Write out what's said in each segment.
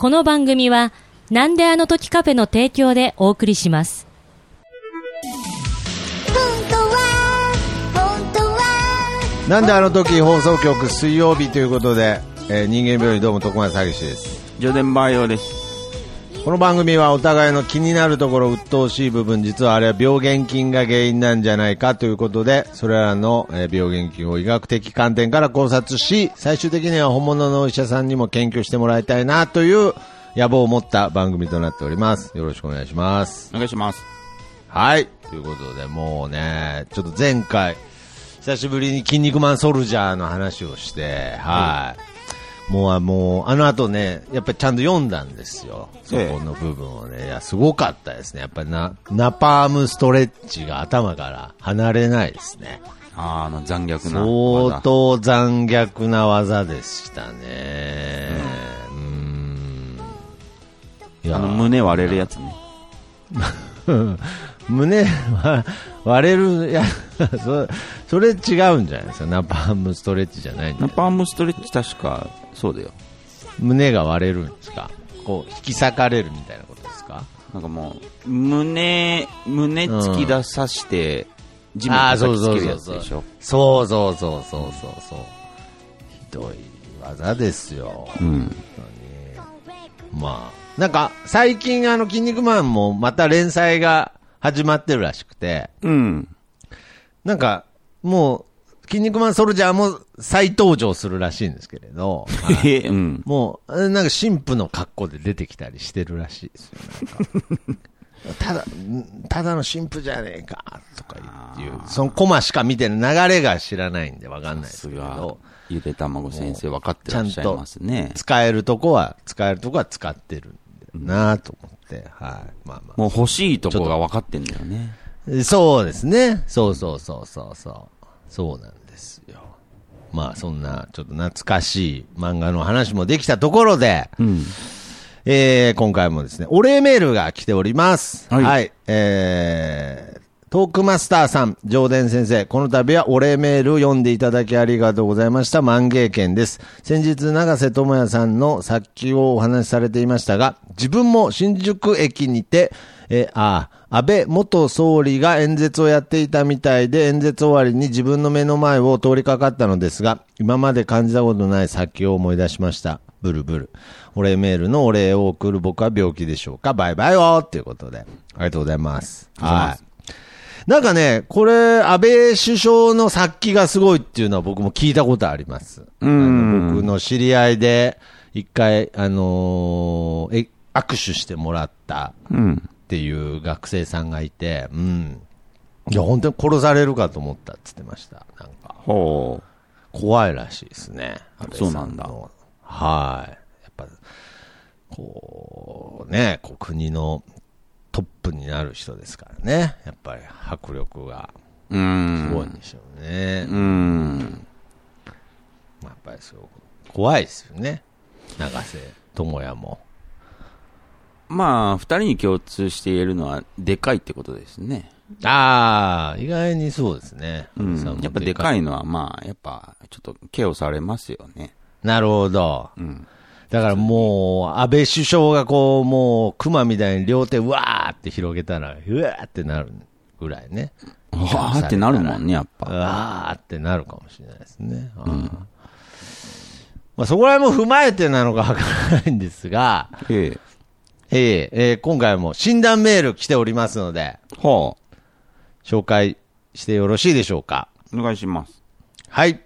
この番組は、なんであの時カフェの提供でお送りします。本当は本当はなんであの時放送局水曜日ということで、えー人間病院どうも徳松詐欺師です。ジョデンバイオです。この番組はお互いの気になるところ、鬱陶しい部分、実はあれは病原菌が原因なんじゃないかということで、それらの病原菌を医学的観点から考察し、最終的には本物のお医者さんにも研究してもらいたいなという野望を持った番組となっております。よろしくお願いします。お願いします。はい。ということで、もうね、ちょっと前回、久しぶりに筋肉マンソルジャーの話をして、はい。もうあ、もう、あの後ね、やっぱりちゃんと読んだんですよ。そこの部分をね。いや、すごかったですね。やっぱりな、ナパームストレッチが頭から離れないですね。あーあの残虐な相技。当残虐な技でしたね。うーん。いやあの胸割れるやつね。胸は割れる、い やそ、それ違うんじゃないですか、ナパームストレッチじゃないナパームストレッチ、確かそうだよ、胸が割れるんですか、こう引き裂かれるみたいなことですか、なんかもう、胸、胸突き出さして、うん、地面叩きつけるやつでしょ、そうそうそうそう。そうそう、ひどい技ですよ、うん、まあ、なんか最近、あの筋肉マンもまた連載が。始まってるらしくてうん。なんかもう筋肉マンソルジャーも再登場するらしいんですけれど、は いえうん。もう、えなんか神父の格好で出てきたりしてるらしいですよ。ただ、んただの神父じゃねえか、とか言う。そのコマしか見てる流れが知らないんでわかんないですけど、、ゆで卵先生分かってらっしゃいますね。使えるとこは、使えるとこは使ってるんだなと思って、はい。まあまもう欲しいとこが分かってんだよね。あ。そうですね。そうそうそうそうそう。そうなんですよ。まあそんな、ちょっと懐かしい漫画の話もできたところで、うん。えー、今回もですね、お礼メールが来ております。は。はいいえー、トークマスターさん、上田先生、この度はお礼メールを読んでいただきありがとうございました。万芸券です。先日、長瀬智也さんの作記をお話しされていましたが、自分も新宿駅にて、えあ安倍元総理が演説をやっていたみたいで、演説終わりに自分の目の前を通りかかったのですが、今まで感じたことない作記を思い出しました。ブルブル。お礼メールのお礼を送る僕は病気でしょうかバイバイよっていうことで。ありがとうございます。はい。なんかね、これ、安倍首相の殺気がすごいっていうのは僕も聞いたことあります。あの僕の知り合いで、一回、あのーえ、握手してもらったうん。っていう学生さんがいて、うん。いや、本当に殺されるかと思ったって言ってました。なんか、ほ怖いらしいですね。安倍さそうなんだのはい。やっぱ、こう、ね、こう国のトップになる人ですからね。やっぱり迫力がう。うん。すごいんでしょうね。うん。まあ、やっぱりすごく怖いですよね。永瀬智也も。まあ、二人に共通して言えるのは、でかいってことですね。ああ、意外にそうですね。うん。やっぱでかいのは、まあ、やっぱ、ちょっと、ケアされますよね。なるほど。うん。だからもう、安倍首相がこう、もう、熊みたいに両手、うわーって広げたら、うわーってなるぐらいね。わーってなるもんね、やっうぱ。わーってなるかもしれないですね。うんまあ、そこら辺も踏まえてなのかわからないんですが、ええ。ええええ今回も診断メール来ておりますので、はあ。紹介してよろしいでしょうか。お願いします。はい。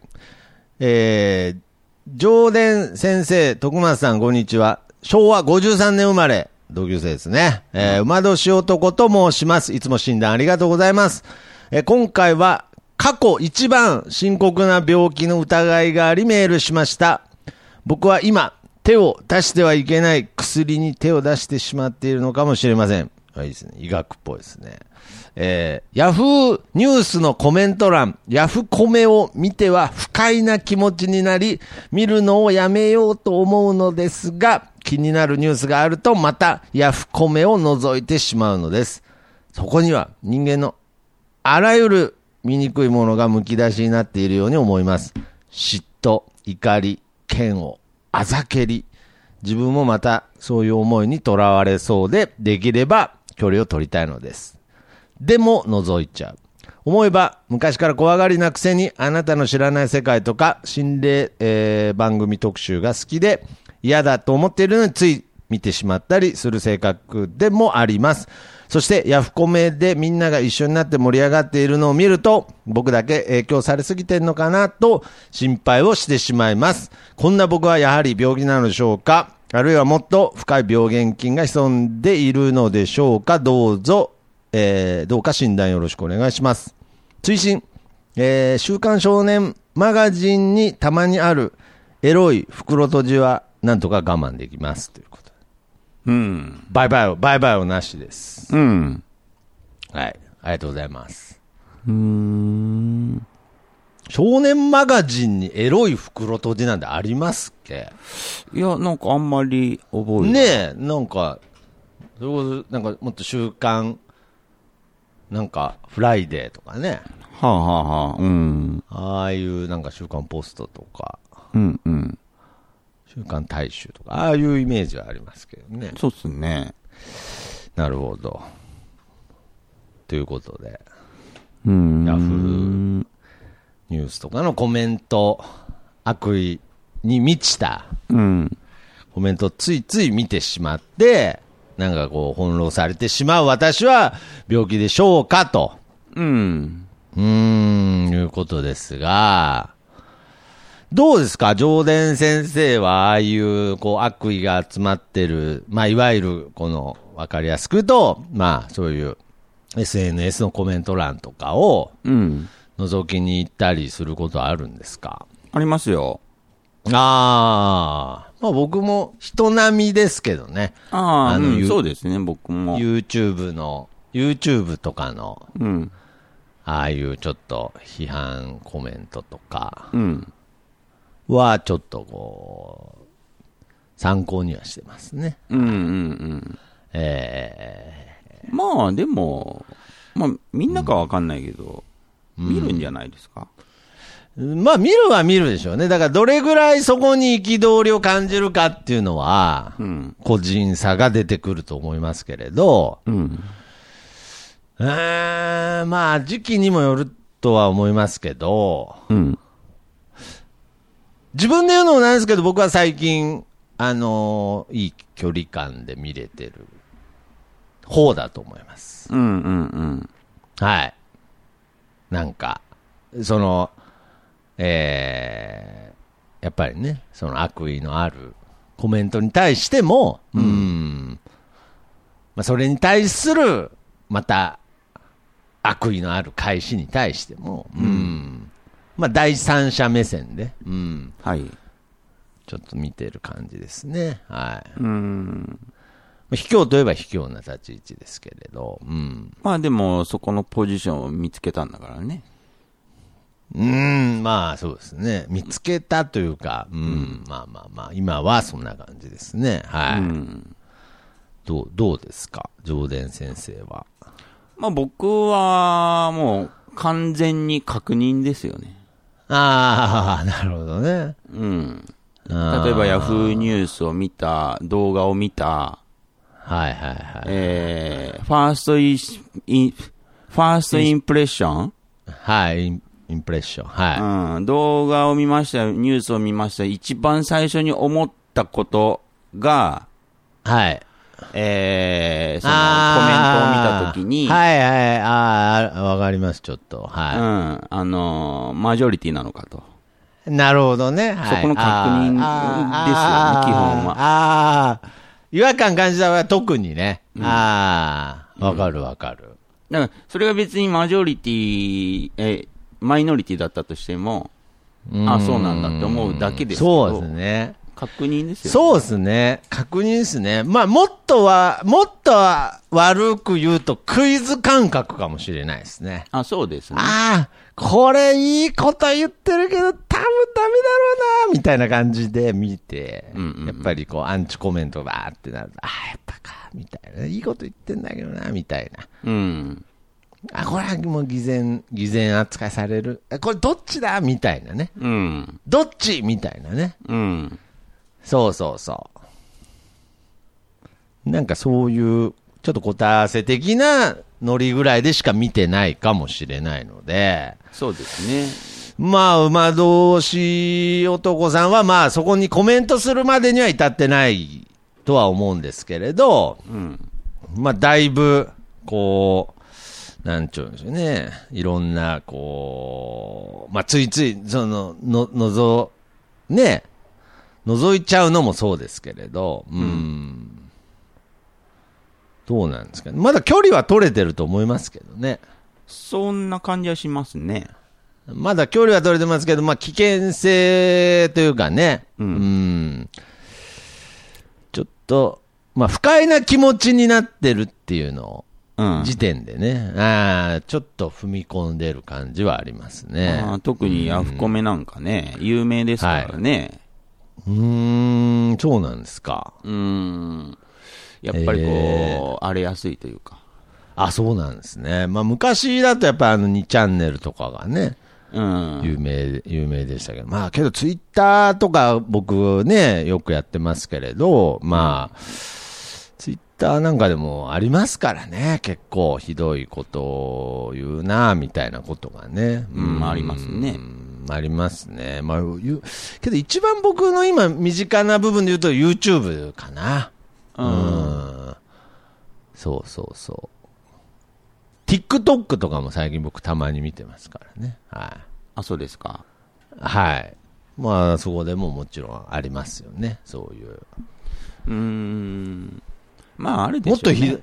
えー、上田先生、徳松さん、こんにちは。昭和53年生まれ、同級生ですね。えー、馬年男と申します。いつも診断ありがとうございます。えー今回は、過去一番深刻な病気の疑いがありメールしました。僕は今、手を出してはいけない薬に手を出してしまっているのかもしれません。あいいですね。医学っぽいですね。えー、ヤフーニュースのコメント欄、ヤフコメを見ては不快な気持ちになり、見るのをやめようと思うのですが、気になるニュースがあるとまたヤフコメを覗いてしまうのです。そこには人間のあらゆる醜いものがむき出しになっているように思います。嫉妬、怒り、嫌悪、あざけり、自分もまたそういう思いにとらわれそうで、できれば距離を取りたいのです。でも覗いちゃう。思えば、昔から怖がりなくせに、あなたの知らない世界とか、心霊、えー番組特集が好きで、嫌だと思っているのについ見てしまったりする性格でもあります。そして、ヤフコメでみんなが一緒になって盛り上がっているのを見ると、僕だけ影響されすぎてるのかなと心配をしてしまいます。こんな僕はやはり病気なのでしょうか？あるいはもっと深い病原菌が潜んでいるのでしょうか？どうぞ、えーどうか診断よろしくお願いします。追伸、えー週刊少年マガジンにたまにあるエロい袋閉じはなんとか我慢できます。ということで。うん。バイバイを、バイバイをなしです。うん。はい。ありがとうございます。うーん。少年マガジンにエロい袋閉じなんてありますっけ？いや、なんかあんまり覚えねえ、なんか、それこそ、なんかもっと週刊、なんか、フライデーとかね。はあ、はあはあ、うん。ああいうなんか週刊ポストとか、うんうん。週刊大衆とか、ああいうイメージはありますけどね。そうっすね。なるほど。ということで、うん。ヤフーニュースとかのコメント、悪意に満ちたうん。コメントをついつい見てしまって、なんかこう、翻弄されてしまう私は病気でしょうかと。うん。うーん、いうことですが、どうですか上田先生は、ああいう、こう、悪意が集まってる、まあ、いわゆる、この、わかりやすく言うと、まあ、そういう SNS のコメント欄とかをうん。覗きに行ったりすることはあるんですか？ありますよ。ああ、まあ僕も人並みですけどね。ああ、うんそうですね、僕も。YouTube の、YouTube とかの、うん。ああいうちょっと批判コメントとかうん。はちょっとこう、参考にはしてますね。うんうんうん。えまあ、でも、まあ、みんなかわかんないけど、見るんじゃないですか？ーまあ見るは見るでしょうね。だからどれぐらいそこに憤りを感じるかっていうのは、うん。個人差が出てくると思いますけれど、うん。えーまあ時期にもよるとは思いますけど、うん。自分で言うのもなんですけど、僕は最近、あのーいい距離感で見れてる方だと思います。うんうんうん。はい。なんか、その、えー、やっぱりね、その悪意のあるコメントに対しても、うん、まあ、それに対する、また、悪意のある返しに対しても、うん、まあ、第三者目線で、うん、はい。ちょっと見てる感じですね。はい。うん。まあ卑怯といえば卑怯な立ち位置ですけれど、うん。まあでも、そこのポジションを見つけたんだからね。うーん、まあそうですね。見つけたというか、うん、まあまあまあ、今はそんな感じですね。はい。うん。どう、どうですか？上田先生は。まあ僕は、もう、完全に確認ですよね。ああ、なるほどね。うん。あー例えば、ヤフーニュースを見た、動画を見た、はいはいはい。えー、ファーストイイン、ファーストインプレッション？はい、インインプレッション。はうん、動画を見ました、ニュースを見ました、一番最初に思ったことが、い。はい。えー、そのコメントを見たときに、はいはい、ああ、わかります、ちょっと。うはん、あのーマジョリティなのかと。い。なるほどね。はいそこの確認ですよね基本はああ、違和感感じたは特にね。ああ、わかるわかる。だから、それが別にマジョリティ、え、マイノリティだったとしても、あそうなんだって思うだけですけどそうですね。確認ですよ、そうですね。確認ですね。まあ、もっとは、もっとは悪く言うとクイズ感覚かもしれないですね。あ、そうですね。ああ、これいいこと言ってるけど、多分ダメだろうな、みたいな感じで見て、うんうんうんやっぱりこう、アンチコメントがバーってなると、ああ、やっぱか、みたいな。いいこと言ってんだけどな、みたいな。うん。あ、これはもう偽善、偽善扱いされる。あこれどっちだみたいなね。うん。どっちみたいなね。うん。そうそうそう。なんかそういう、ちょっと答え合わせ的なノリぐらいでしか見てないかもしれないので、そうですね。まあ、馬同士男さんは、まあ、そこにコメントするまでには至ってないとは思うんですけれど、うん。まあ、だいぶ、こう、なんちゅうんでしょうね。いろんな、こう、まあ、ついつい、その、の、のぞ、ね、覗いちゃうのもそうですけれど、うん。どうなんですかね。まだ距離は取れてると思いますけどね。そんな感じはしますね。まだ距離は取れてますけど、まあ、危険性というかね、うんんちょっと、まあ、不快な気持ちになってるっていうのを、うん。時点でね、ああ、ちょっと踏み込んでる感じはありますね。特にヤフコメなんかね、有名ですからね。うーん、そうなんですか。うーん。やっぱりこう、え荒れやすいというか。あ、そうなんですね。まあ、昔だとやっぱあの2チャンネルとかがね、うん。有名、有名でしたけど、まあけどツイッターとか僕ね、よくやってますけれど、まあ、ツイッターなんかでもありますからね、結構ひどいことを言うな、みたいなことがね。うんありますねうんありますね。まあ、言うけど一番僕の今身近な部分で言うと YouTube かな。う。うんん。そうそうそう。TikTok とかも最近僕たまに見てますからね。はい。あ、そうですか。はい。まあ、そこでももちろんありますよね。そういう。うーん。まあ、あるでしょうね。もっとひどい、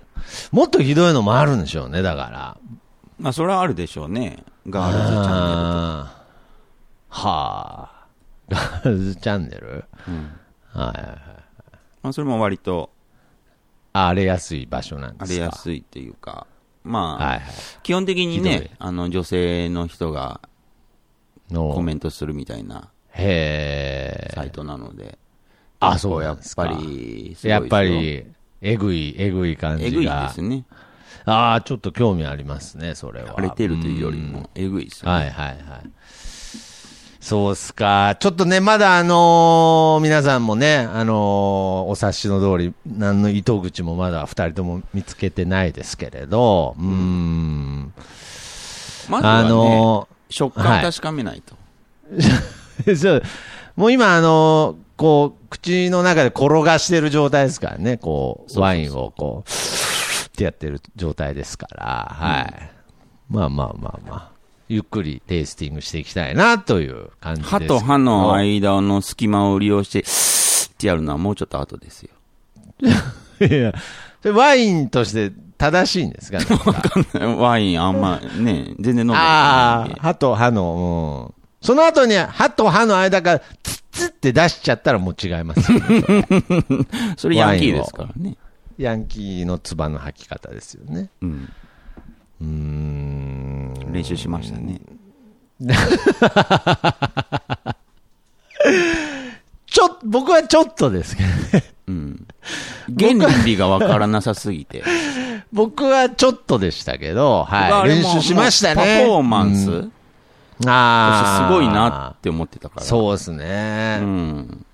もっとひどいのもあるんでしょうね、だから。まあ、それはあるでしょうね。ガールズチャンネルはあ。ガールズチャンネル？うん。はいはいはい。まあ、それも割とあ荒れやすい場所なんですか？荒れやすいというか、まあ、はいはい。基本的にね、あの、女性の人がのコメントするみたいなへえ。サイトなので。あ、そうやっぱり、やっぱ、り、えぐい、えぐい感じが。えぐいですね。ああ、ちょっと興味ありますね、それは。荒れてるというよりも、えぐいですよね。はいはいはい。そうっすか。ちょっとね、まだあのー皆さんもね、あのーお察しの通り、何の糸口もまだ二人とも見つけてないですけれど、うーん。まずはね、あの食感を確かめないと。ー そう、もう今あのーこう、口の中で転がしてる状態ですからね、こう、ワインをこう、ってやってる状態ですから、はい。まあまあまあまあ。ゆっくりテイスティングしていきたいなという感じです。歯と歯の間の隙間を利用して、ってやるのはもうちょっと後ですよ。いや、それワインとして正しいんですかね。ワインあんまね、全然飲んでああ、ないんで。歯と歯の、うん。その後に歯と歯の間からツッツッって出しちゃったらもう違いますよね、それヤンキーですからね。ヤンキーの唾の吐き方ですよね。うん。うーん。練習しましたね。ちょ、僕はちょっとですけどね。うん。原理がわからなさすぎて。僕はちょっとでしたけど、はい。練習しましたね。パフォーマンス、うんああ。すごいなって思ってたから。そうですね。うん。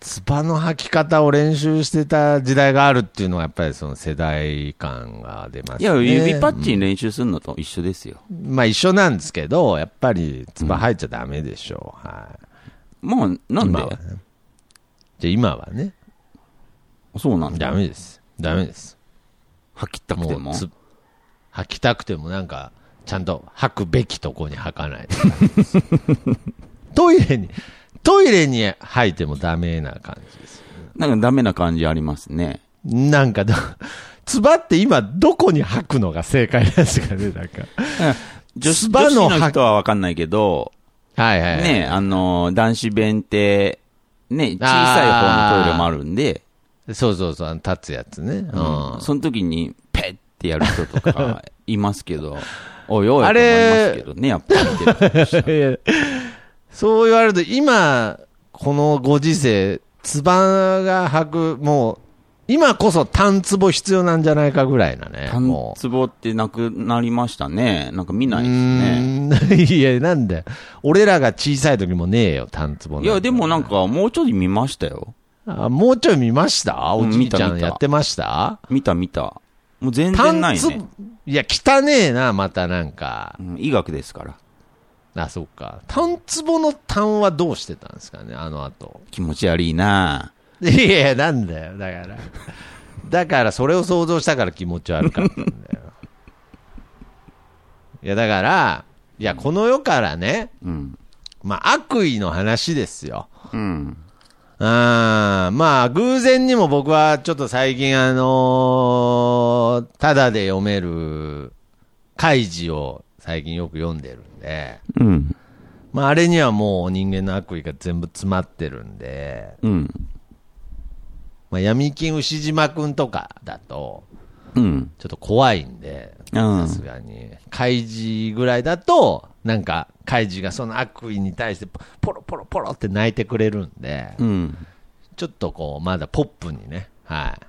唾の吐き方を練習してた時代があるっていうのはやっぱりその世代感が出ますね。いや、指パッチン練習するのと一緒ですよ。まあ一緒なんですけど、やっぱり唾吐いちゃダメでしょう。はい。もう、なんで？今はね。じゃあ今はね、そうなんだダ。メです。ダメです。吐きたくても？つ吐きたくてもなんか、ちゃんと吐くべきとこに吐かないと。トイレに、トイレに吐いてもダメな感じです。なんかダメな感じありますね。なんかど、唾って今どこに吐くのが正解なんですかね、なんか。女子唾の人はわかんないけど、はいはいはい。ね、あの、男子弁って、ね、小さい方のトイレもあるんで、そうそうそう、立つやつね。うん。その時に、ペッってやる人とかいますけど、おいおいあれますけどね、やっぱり そう言われると、今、このご時世、唾が吐く、もう、今こそ単壺必要なんじゃないかぐらいなね。単もう壺ってなくなりましたね。なんか見ないですね。いや、なんだよ。俺らが小さい時もねえよ、単壺なんていや、でもなんか、もうちょい見ましたよ。あもうちょい見ました？おうんじいちゃんやってました？見た見た。もう全然ないね。いや、汚ねえな、またなんか。うん医学ですから。あ、そっか。タンツボのタンはどうしてたんですかね、あの後。気持ち悪いないやいや、なんだよ、だから。だから、それを想像したから気持ち悪かったんだよ。いや、だから、いや、この世からね、うん。まあ、悪意の話ですよ。うん。あーまあ、偶然にも僕はちょっと最近あのーただで読める、開示を最近よく読んでるんで、うん。まあ、あれにはもう人間の悪意が全部詰まってるんで、うん。まあ、闇金牛島くんとかだと、うん。ちょっと怖いんで、うんさすがに。開示ぐらいだと、なんか、開示がその悪意に対してポポロポロポロって泣いてくれるんで、うん。ちょっとこう、まだポップにね、はい。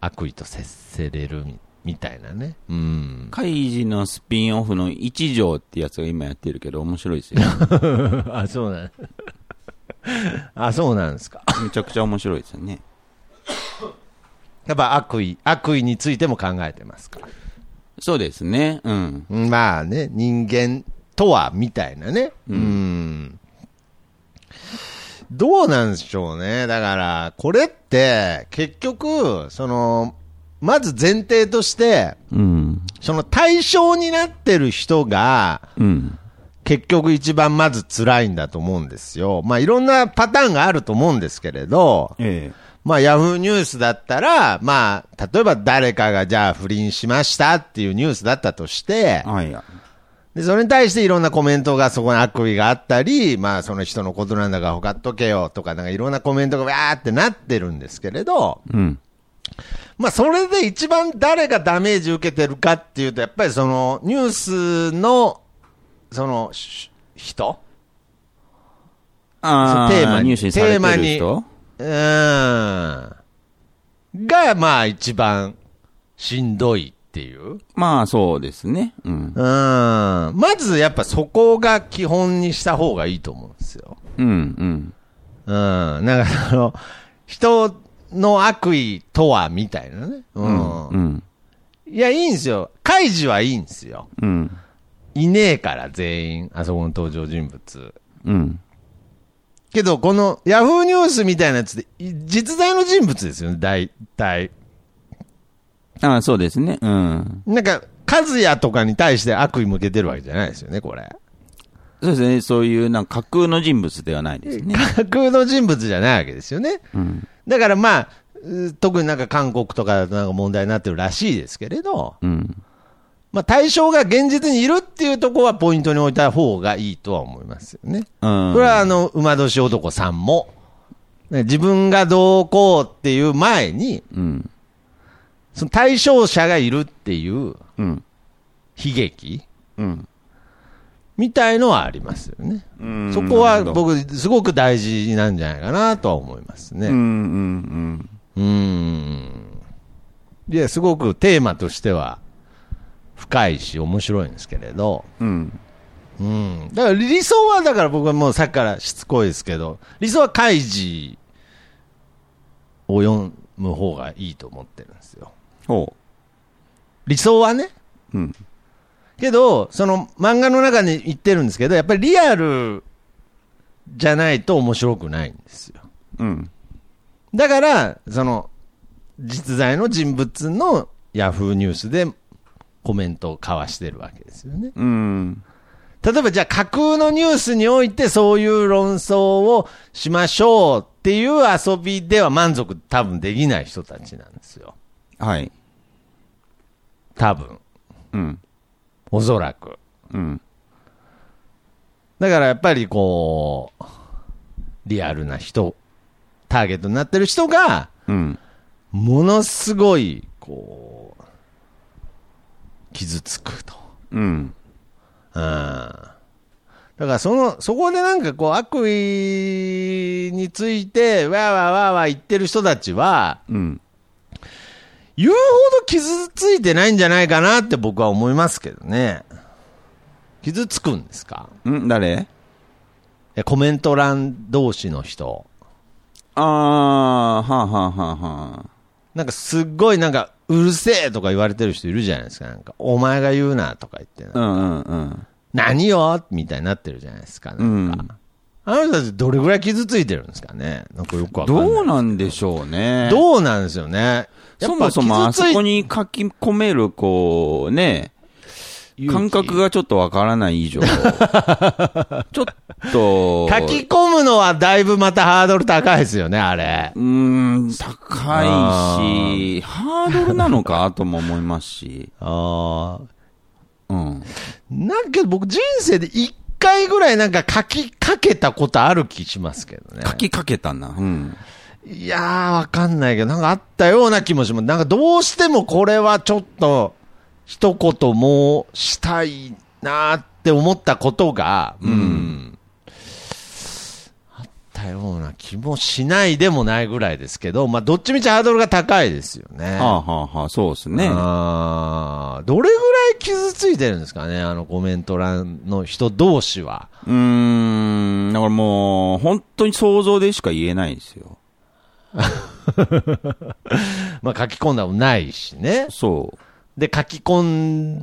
悪意と接せれるみみたいなね。うん。カイジのスピンオフの一条ってやつが今やってるけど面白いですよ。あ、そうなん あ、そうなんですか。めちゃくちゃ面白いですよね。やっぱ悪意、悪意についても考えてますか。そうですね。うん。まあね、人間とは、みたいなね。うん。どうなんでしょうね。だから、これって、結局、その、まず前提として、うん。その対象になってる人が、うん。結局一番まず辛いんだと思うんですよ。まあいろんなパターンがあると思うんですけれど、えまあヤフーニュースだったら、まあ例えば誰かがじゃあ不倫しましたっていうニュースだったとしてえ。、はい。でそれに対していろんなコメントがそこに悪意があったり、まあその人のことなんだからほかっとけよとかなんかいろんなコメントがわーってなってるんですけれど、うん。まあそれで一番誰がダメージ受けてるかっていうと、やっぱりそのニュースの、そのし人？ああ、テーマにニュースにされてテーマにうーん。が、まあ一番しんどいっていう。まあそうですね。うん。うん。まずやっぱそこが基本にした方がいいと思うんですよ。うん。うん。うん。なんかあの、人の悪意とはみたいなね。うん。うん。いや、いいんですよ。開示はいいんですよ。うん。いねえから全員、あそこの登場人物。うん。けど、このヤフーニュースみたいなやつで、い実在の人物ですよね、大体。ああ、そうですね。うん。なんか、和也とかに対して悪意向けてるわけじゃないですよね、これ。そうですね。そういう、なんか架空の人物ではないですね。架空の人物じゃないわけですよね。うん。だからまあ、う特になんか韓国とかなんか問題になってるらしいですけれど、うん。まあ対象が現実にいるっていうところはポイントに置いた方がいいとは思いますよね。うん。これはあの、馬年男さんも、ね自分がどうこうっていう前に、うん。その対象者がいるっていううん。悲劇うん。みたいのはありますよね。うんそこは僕、すごく大事なんじゃないかなとは思いますね。うん。うん。うーん。いや、すごくテーマとしては深いし面白いんですけれど、うん。うん。だから理想は、だから僕はもうさっきからしつこいですけど、理想は開示を読む方がいいと思ってるんですよ。ほ理想はね。う。うん。けど、その漫画の中に言ってるんですけど、やっぱりリアルじゃないと面白くないんですよ。うん。だから、その、実在の人物のヤフーニュースでコメントを交わしてるわけですよね。うん。例えばじゃあ架空のニュースにおいてそういう論争をしましょうっていう遊びでは満足多分できない人たちなんですよ。はい。多分。うん。おそらく。うん。だからやっぱりこう、リアルな人、ターゲットになってる人が、うん。ものすごい、こう、傷つくと。うん。うん。だからその、そこでなんかこう悪意について、わーわーわーわー言ってる人たちは、うん。言うほど傷ついてないんじゃないかなって僕は思いますけどね。傷つくんですか？ん誰？えコメント欄同士の人。ああ、はあ、はあ、はあ、はあ。なんかすっごいなんか、うるせえとか言われてる人いるじゃないですか。なんか、お前が言うなとか言ってな、うんうんうん。何よみたいになってるじゃないですか。なんか。あの人たちどれぐらい傷ついてるんですかねなんかよくわかんない。どうなんでしょうね。どうなんですよね。やそっぱもそもあそこに書き込める、こう、ね、感覚がちょっとわからない以上、ちょっと、書き込むのはだいぶまたハードル高いですよね、あれ。うーん、高いし、ハードルなのかとも思いますし、あうん。あ。なんか僕人生で一回ぐらいなんか書きかけたことある気しますけどね。書きかけたな。うん。いやー、わかんないけど、なんかあったような気もします。なんかどうしてもこれはちょっと、一言もうしたいなーって思ったことが、うん。あったような気もしないでもないぐらいですけど、まあ、どっちみちハードルが高いですよね。はあはあはあ、そうですね。あーどれぐらい傷ついてるんですかね、あのコメント欄の人同士は。うーん、だからもう、本当に想像でしか言えないですよ。まあ、書き込んだもないしね。そう。で、書き込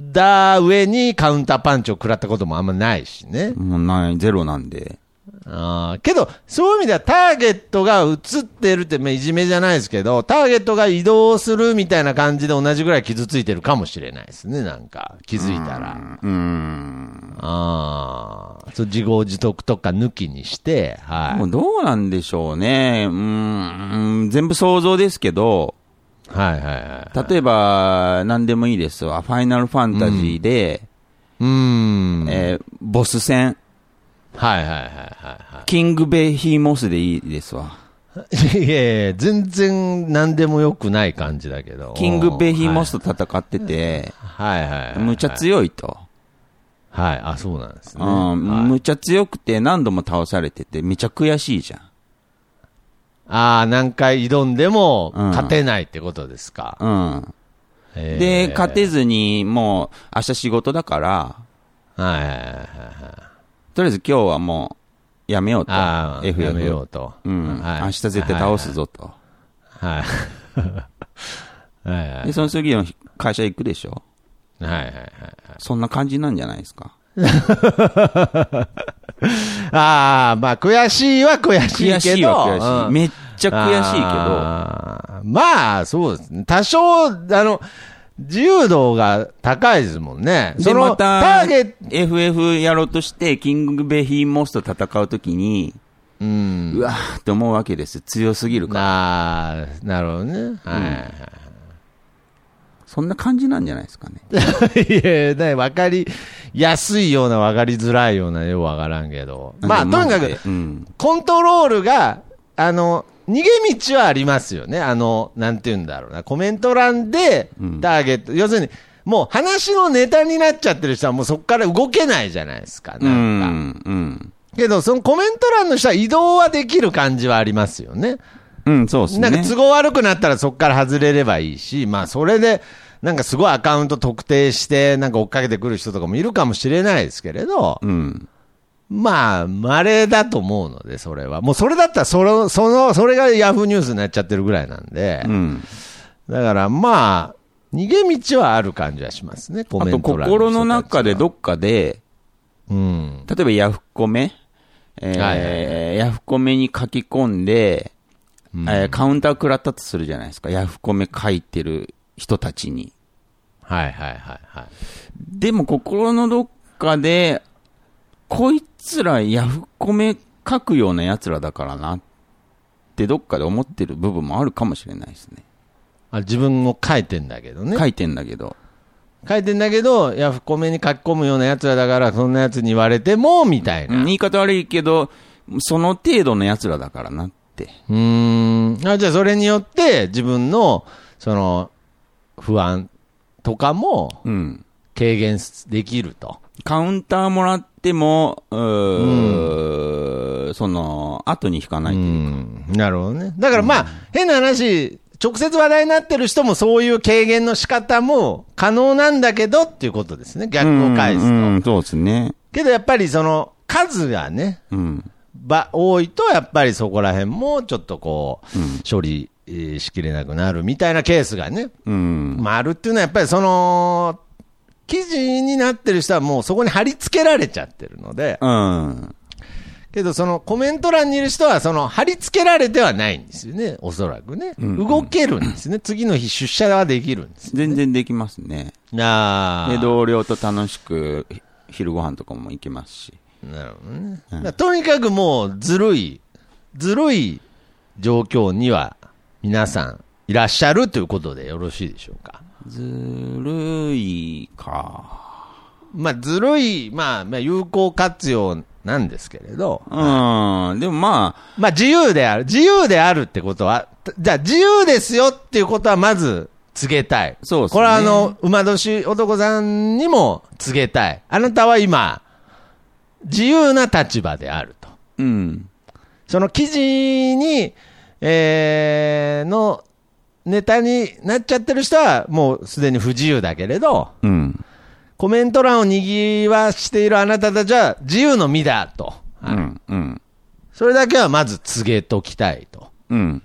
んだ上にカウンターパンチを食らったこともあんまないしね。もうない、ゼロなんで。あーけど、そういう意味ではターゲットが映ってるって、まあ、いじめじゃないですけど、ターゲットが移動するみたいな感じで同じぐらい傷ついてるかもしれないですね、なんか。気づいたら。うーん。ああ、そう自業自得とか抜きにして、はい。もうどうなんでしょうね。うーん、全部想像ですけど、はいはいはい。例えば、何でもいいですわ。ファイナルファンタジーで、うーん。えーボス戦、はいはいはいはいはキングベヒーモスでいいですわ。い。いやいや、全然何でもよくない感じだけど。キングベヒーモスと戦ってて、はいはいはいはい。むちゃ強いと。はい、あ、そうなんですね。うん、はいむちゃ強くて何度も倒されてて、めちゃ悔しいじゃん。ああ、何回挑んでもうん勝てないってことですか。うん。で、勝てずに、もう、明日仕事だから、はいはいはいはい。とりあえず今日はもう、やめようと。ああ、FF やめようと。うん。はい明日絶対倒すぞと。はい。はいはいで、その次の会社行くでしょ？はいはいはい。そんな感じなんじゃないですか？ああ、まあ悔しいは悔しいけど。悔しいは悔しい。うんめっちゃ悔しいけど、あーまあ、そうですね。多少、あの、自由度が高いですもんね。で、そのまた、ターゲット、FF やろうとして、キングベヒーモスと戦うときに、うん。うわーって思うわけですよ。強すぎるから。ああ、なるほどね。はい。そんな感じなんじゃないですかね。いや、だわかりやすいような、わかりづらいような、ようわからんけど。まあ、とにかくうん。コントロールが、あの、逃げ道はありますよね。あの、なんて言うんだろうな。コメント欄でうん、ターゲット、要するに、もう話のネタになっちゃってる人はもうそこから動けないじゃないですか。うなんか。ん。うん。けど、そのコメント欄の人は移動はできる感じはありますよね。うん、そうですね。なんか都合悪くなったらそこから外れればいいし、まあそれで、なんかすごいアカウント特定して、なんか追っかけてくる人とかもいるかもしれないですけれど、うん。まあ、稀だと思うので、それは。もうそれだったら、その、その、それがヤフーニュースになっちゃってるぐらいなんで、うん。だからまあ、逃げ道はある感じはしますね、コあと、メント欄心の中でどっかで、うん。例えばヤフコメ、えーはいはいヤフコメに書き込んで、うんえーカウンター食らったとするじゃないですか。ヤフコメ書いてる人たちに。はいはいはいはい。でも心のどっかで、こいつらヤフコメ書くような奴らだからなってどっかで思ってる部分もあるかもしれないですね。あ自分も書いてんだけどね。書いてんだけど。書いてんだけど、ヤフコメに書き込むような奴らだから、そんな奴に言われても、みたいな。うん言い方悪いけど、その程度の奴らだからなって。うーん。あじゃあ、それによって、自分の、その、不安とかも、うん。軽減できると。カウンターもらっても、うーその、後に引かなういというか。ん。なるほどね。だからまあ、変な話、直接話題になってる人もそういう軽減の仕方も可能なんだけどっていうことですね。逆を返すと。うん、うんそうですね。けどやっぱりその、数がね、うん。ば、多いと、やっぱりそこら辺もちょっとこう、処理えーしきれなくなるみたいなケースがね、うん。まあ、あるっていうのは、やっぱりその、記事になってる人はもうそこに貼り付けられちゃってるので、うん。けどそのコメント欄にいる人は、その貼り付けられてはないんですよね、おそらくね。動けるんですね。次の日出社はできるんです。全然できますね。あで、同僚と楽しく、ひ昼ご飯とかも行けますし。なるほどね。だからとにかくもうずるい、ずるい状況には皆さんいらっしゃるということでよろしいでしょうか？ずるいか。まあ、ずるい、まあ、まあ、有効活用なんですけれど、うん。でもまあ、まあ、自由である。自由であるってことは、じゃあ自由ですよっていうことはまず告げたい。そうですねこれはあの、馬年男さんにも告げたい。あなたは今、自由な立場であると。うん。その記事に、えー、のネタになっちゃってる人はもうすでに不自由だけれど、うん。コメント欄を賑わしているあなたたちは自由の身だと。うん。うん。それだけはまず告げときたいと。うん。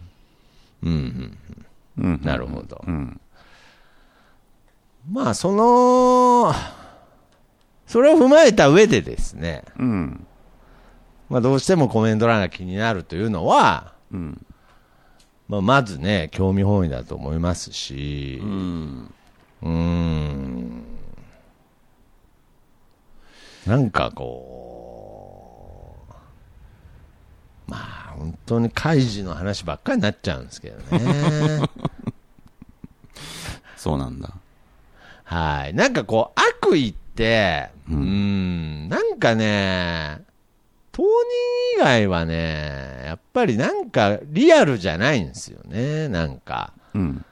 うんうん、うん。なるほど。うん。まあ、その、それを踏まえた上でですね、うん。まあ、どうしてもコメント欄が気になるというのは、うん。まあ、まずね、興味本位だと思いますし、うん。うーん、なんかこう、まあ、本当に開示の話ばっかりになっちゃうんですけどね。そうなんだ。はい。なんかこう、悪意って、うーん、なんかね、当人以外はね、やっぱりなんかリアルじゃないんですよね。なんか、うん。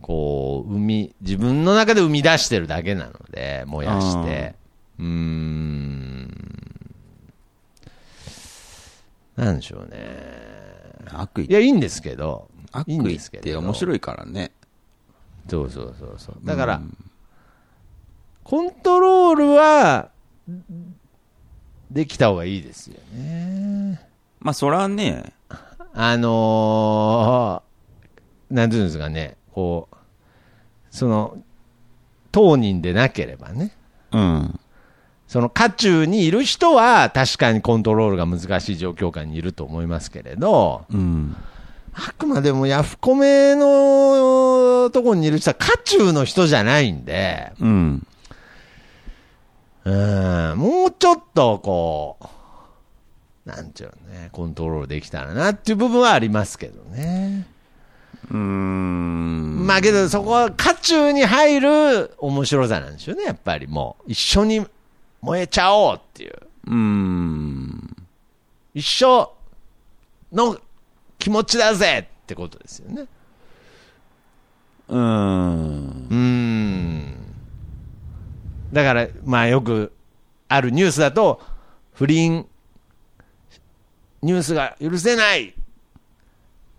こう、生み、自分の中で生み出してるだけなので、燃やして。うーん。なんでしょうね。悪意いや、いいんですけど。悪意っですけれどて面白いからね。そうそうそうそう。だから、コントロールは、できた方がいいですよね。まあ、そらね、あのー、なんていうんですかね、こう、その、当人でなければね、うん。その渦中にいる人は確かにコントロールが難しい状況下にいると思いますけれど、うん。あくまでもヤフコメのとこにいる人は渦中の人じゃないんで、うん。うん、もうちょっとこう、なんちゅうのね、コントロールできたらなっていう部分はありますけどね。うーん。まあけどそこは渦中に入る面白さなんでしょうね、やっぱりもう。一緒に燃えちゃおうっていう。うーん。一緒の気持ちだぜってことですよね。うーん。うーん。だから、まあよくあるニュースだと、不倫、ニュースが許せないっ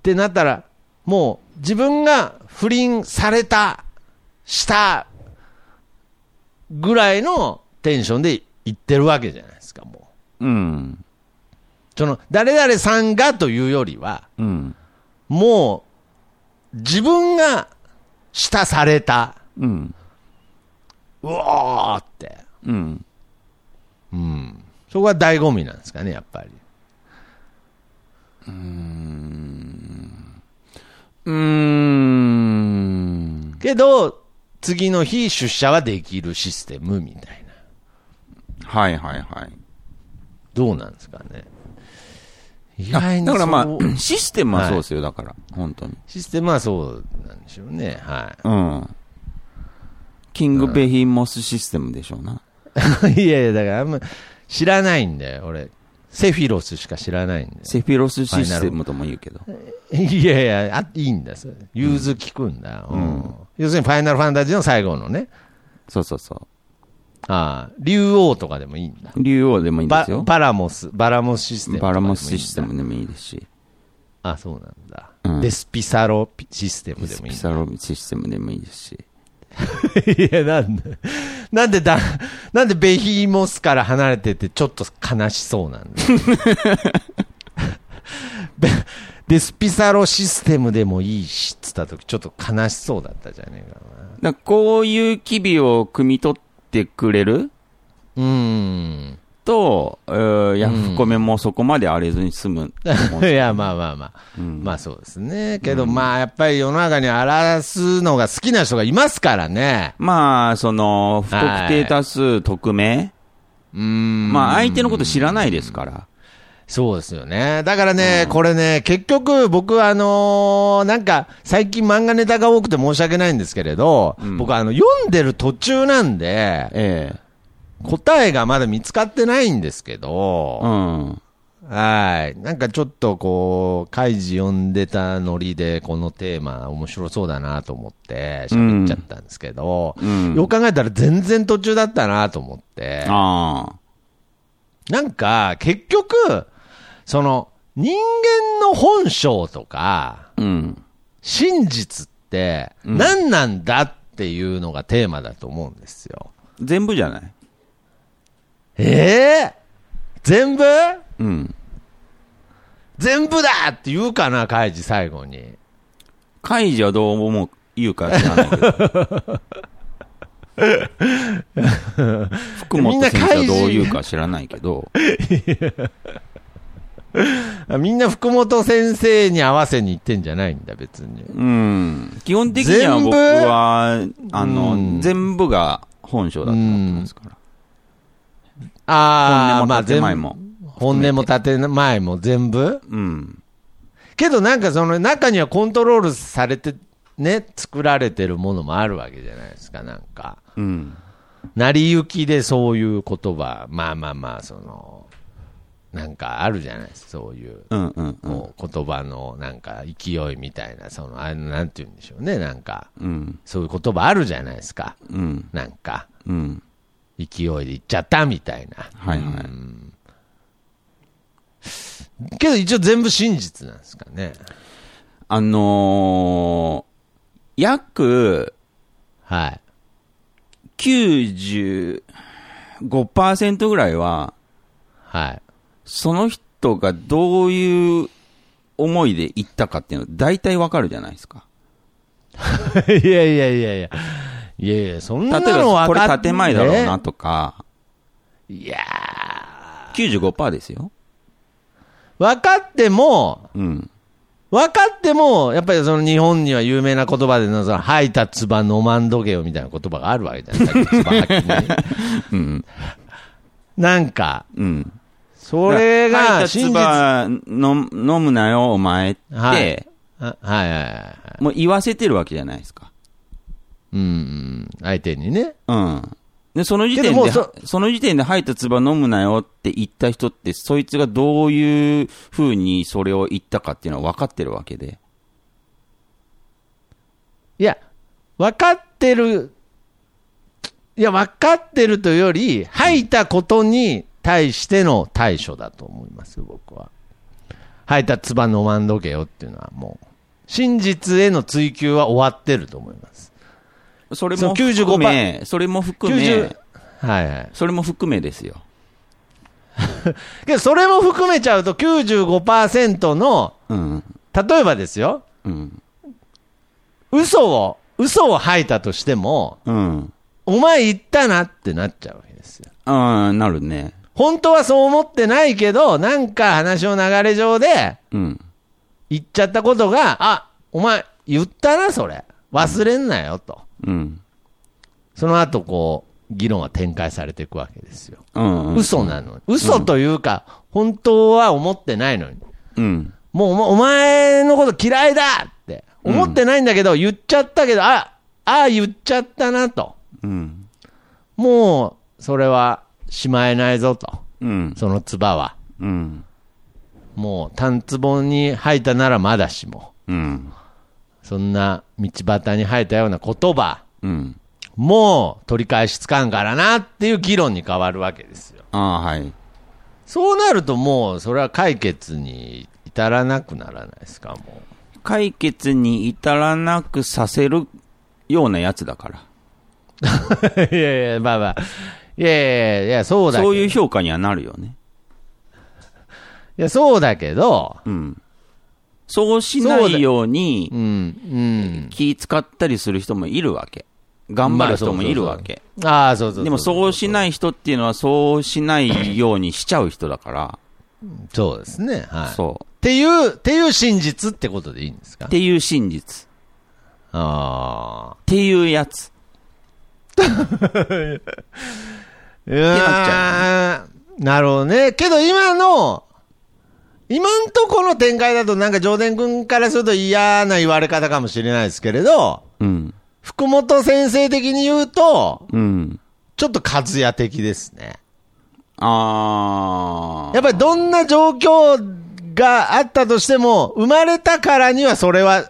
てなったら、もう自分が不倫された、した、ぐらいのテンションで言ってるわけじゃないですか、もう。うん。その、誰々さんがというよりは、うん。もう、自分がしたされた、うん。うおーって。うん。うん。そこが醍醐味なんですかね、やっぱり。うーん。けど、次の日出社はできるシステムみたいな。はいはいはい。どうなんですかね。意あ外にだからまあ、システムはそうですよ、だから。本当に。システムはそうなんでしょうね。はうん。キングベヒモスシステムでしょうな。い。いやいや、だからあんま知らないんだよ、俺。セフィロスしか知らないんで。セフィロスシステムとも言うけど。いやいや、あいいんだ、それ。融通聞くんだ。うん。要するに、ファイナルファンタジーの最後のね。そうそうそああ、竜王とかでもいいんだ。う。竜王でもいいんですよ。ババラモス、バラモスシステムバラ。モスシステムでもいいですし。あ、そうなんだ。うんデスピサロピシステムでもいいんだ。ピサロシステムでもいいですし。いや、なんで、なんでだ、なんでベヒモスから離れててちょっと悲しそうなんだ。デスピサロシステムでもいいし、つった時ちょっと悲しそうだったじゃねえかな。だからこういう機微を汲み取ってくれる？うーん。と、えーヤフコメもそこまで荒れずに済むと思うん い。や、まあまあまあ。うんまあそうですね。けど、まあやっぱり世の中に荒らすのが好きな人がいますからね。まあ、その、不特定多数匿名、うーん。まあ、相手のこと知らないですから。そうですよね。だからね、これね、結局僕はあのーなんか、最近漫画ネタが多くて申し訳ないんですけれど、うん僕はあの、読んでる途中なんで、ええ答えがまだ見つかってないんですけど、うん。はい。なんかちょっとこう、カイジ読んでたノリで、このテーマ面白そうだなと思って喋っちゃったんですけど、うんよく考えたら全然途中だったなと思って。なんか結局、その人間の本性とか、うん。真実って何なんだっていうのがテーマだと思うんですよ。全部じゃない？ええ全部？うん。全部だって言うかな、カイジ最後に。カイジはどう思う、言うか知らないけど。福本先生はどう言うか知らないけど。あ みんな福本先生に合わせに行ってんじゃないんだ、別に。うん。基本的には僕は、あの、うん全部が本性だと思ってますから。ああ、まあ前も全部本音も建前も全部？うん。けどなんかその中にはコントロールされてね、作られてるものもあるわけじゃないですか、なんか。うん。成り行きでそういう言葉、まあまあまあ、その、なんかあるじゃないですか、そういう。うんうんうん。こう言葉のなんか勢いみたいな、その、あれなんて言うんでしょうね、なんか、うん。そういう言葉あるじゃないですか。うん。なんか、うん。勢いで言っちゃったみたいな。はいはい。けど一応全部真実なんですかね。あのー約はい。95%ぐらいは、はい。その人がどういう思いで言ったかっていうの大体わかるじゃないですか。いやいやいやいや。いやいや、そんなのば、これ分かっ建前だろうなとか、いや95%ですよ。ー、分かっても、うん。分かっても、やっぱりその日本には有名な言葉での、その吐いた唾飲まんどけよみたいな言葉があるわけじゃないですか。うん。なんか、うん。それ吐いたが真実。は唾飲飲むなよ、お前って、はいはいはいはい。もう言わせてるわけじゃないですか。うんうん、相手にね。うん。で、その時点で、そその時点で吐いた唾飲むなよって言った人って、そいつがどういう風にそれを言ったかっていうのは分かってるわけで。いや、分かってる、いや、分かってるというより、吐いたことに対しての対処だと思います、僕は。吐いた唾飲まんどけよっていうのはもう、真実への追求は終わってると思います。それも95%含め、それも含め90、はいはい。それも含めですよ。けど、それも含めちゃうと95%の、うん。例えばですよ、うん。嘘を、嘘を吐いたとしても、うん。お前言ったなってなっちゃうわけですよ。ああ、なるね。本当はそう思ってないけど、なんか話の流れ上でうん。言っちゃったことが、あ、お前言ったな、それ。忘れんなよ、と。うん。その後、こう、議論は展開されていくわけですよ。うん。うん。嘘なのに。嘘というか、本当は思ってないのに。うん。もうお前お前のこと嫌いだって思ってないんだけど、言っちゃったけど、あ、あ言っちゃったなと。うん。もう、それはしまえないぞと。うん。その唾は。うん。もう、単壺に吐いたならまだしも。うん。そんな道端に吐いたような言葉、うん。もう取り返しつかんからなっていう議論に変わるわけですよ。ああ、はい。そうなるともう、それは解決に至らなくならないですか、も解決に至らなくさせるようなやつだから。う。いやいや、まあまあ。いやいやいや、そうだけど。そういう評価にはなるよね。いや、そうだけど、うん。そうしないようにうん。うん。気使ったりする人もいるわけ。頑張る人もいるわけ。ああ、そうそう。でもそうしない人っていうのはそうしないようにしちゃう人だから、そうですね。はい。そう。っていう、っていう真実ってことでいいんですか？っていう真実。ああ。っていうやつ。いやーなるほどね。けど今の、今んとこの展開だとなんか上田君からすると嫌な言われ方かもしれないですけれど、うん。福本先生的に言うと、うん。ちょっと和也的ですね。あー。やっぱりどんな状況があったとしても、生まれたからにはそれは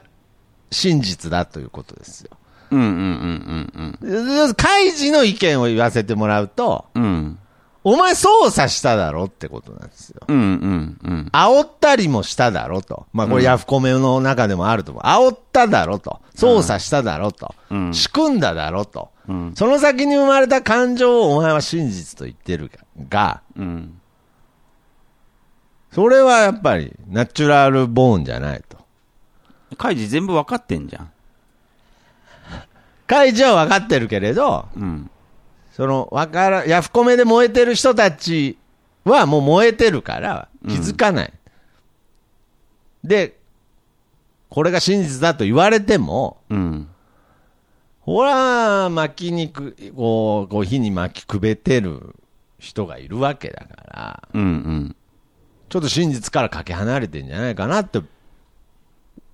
真実だということですよ。うんうんうんうんカイジの意見を言わせてもらうと、うん。うん。お前操作しただろってことなんですよ。うんうんうん。煽ったりもしただろと。まあこれヤフコメの中でもあると思う。煽っただろと。操作しただろと。うん仕組んだだろと。うんその先に生まれた感情をお前は真実と言ってるが、うん。それはやっぱりナチュラルボーンじゃないと。カイジ全部わかってんじゃん。カイジは分かってるけれど、うん。その、わから、ヤフコメで燃えてる人たちはもう燃えてるから気づかない。で、これが真実だと言われても、うん。ほら、巻きにく、こう、こう火に巻きくべてる人がいるわけだから、うんうん。ちょっと真実からかけ離れてんじゃないかなって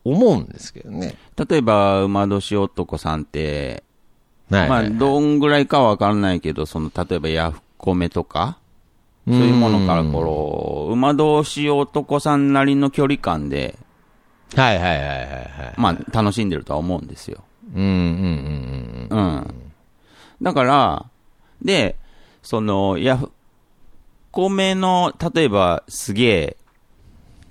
思うんですけどね。例えば、馬年男さんって、まあ、はいはいどんぐらいかはわからないけど、その、例えばヤフコメとか、そういうものからこう、馬年男さんなりの距離感で、はいはいはいはいはい。まあ、楽しんでるとは思うんですよ。うんうんうんうん。だから、で、その、ヤフコメの、例えば、すげえ、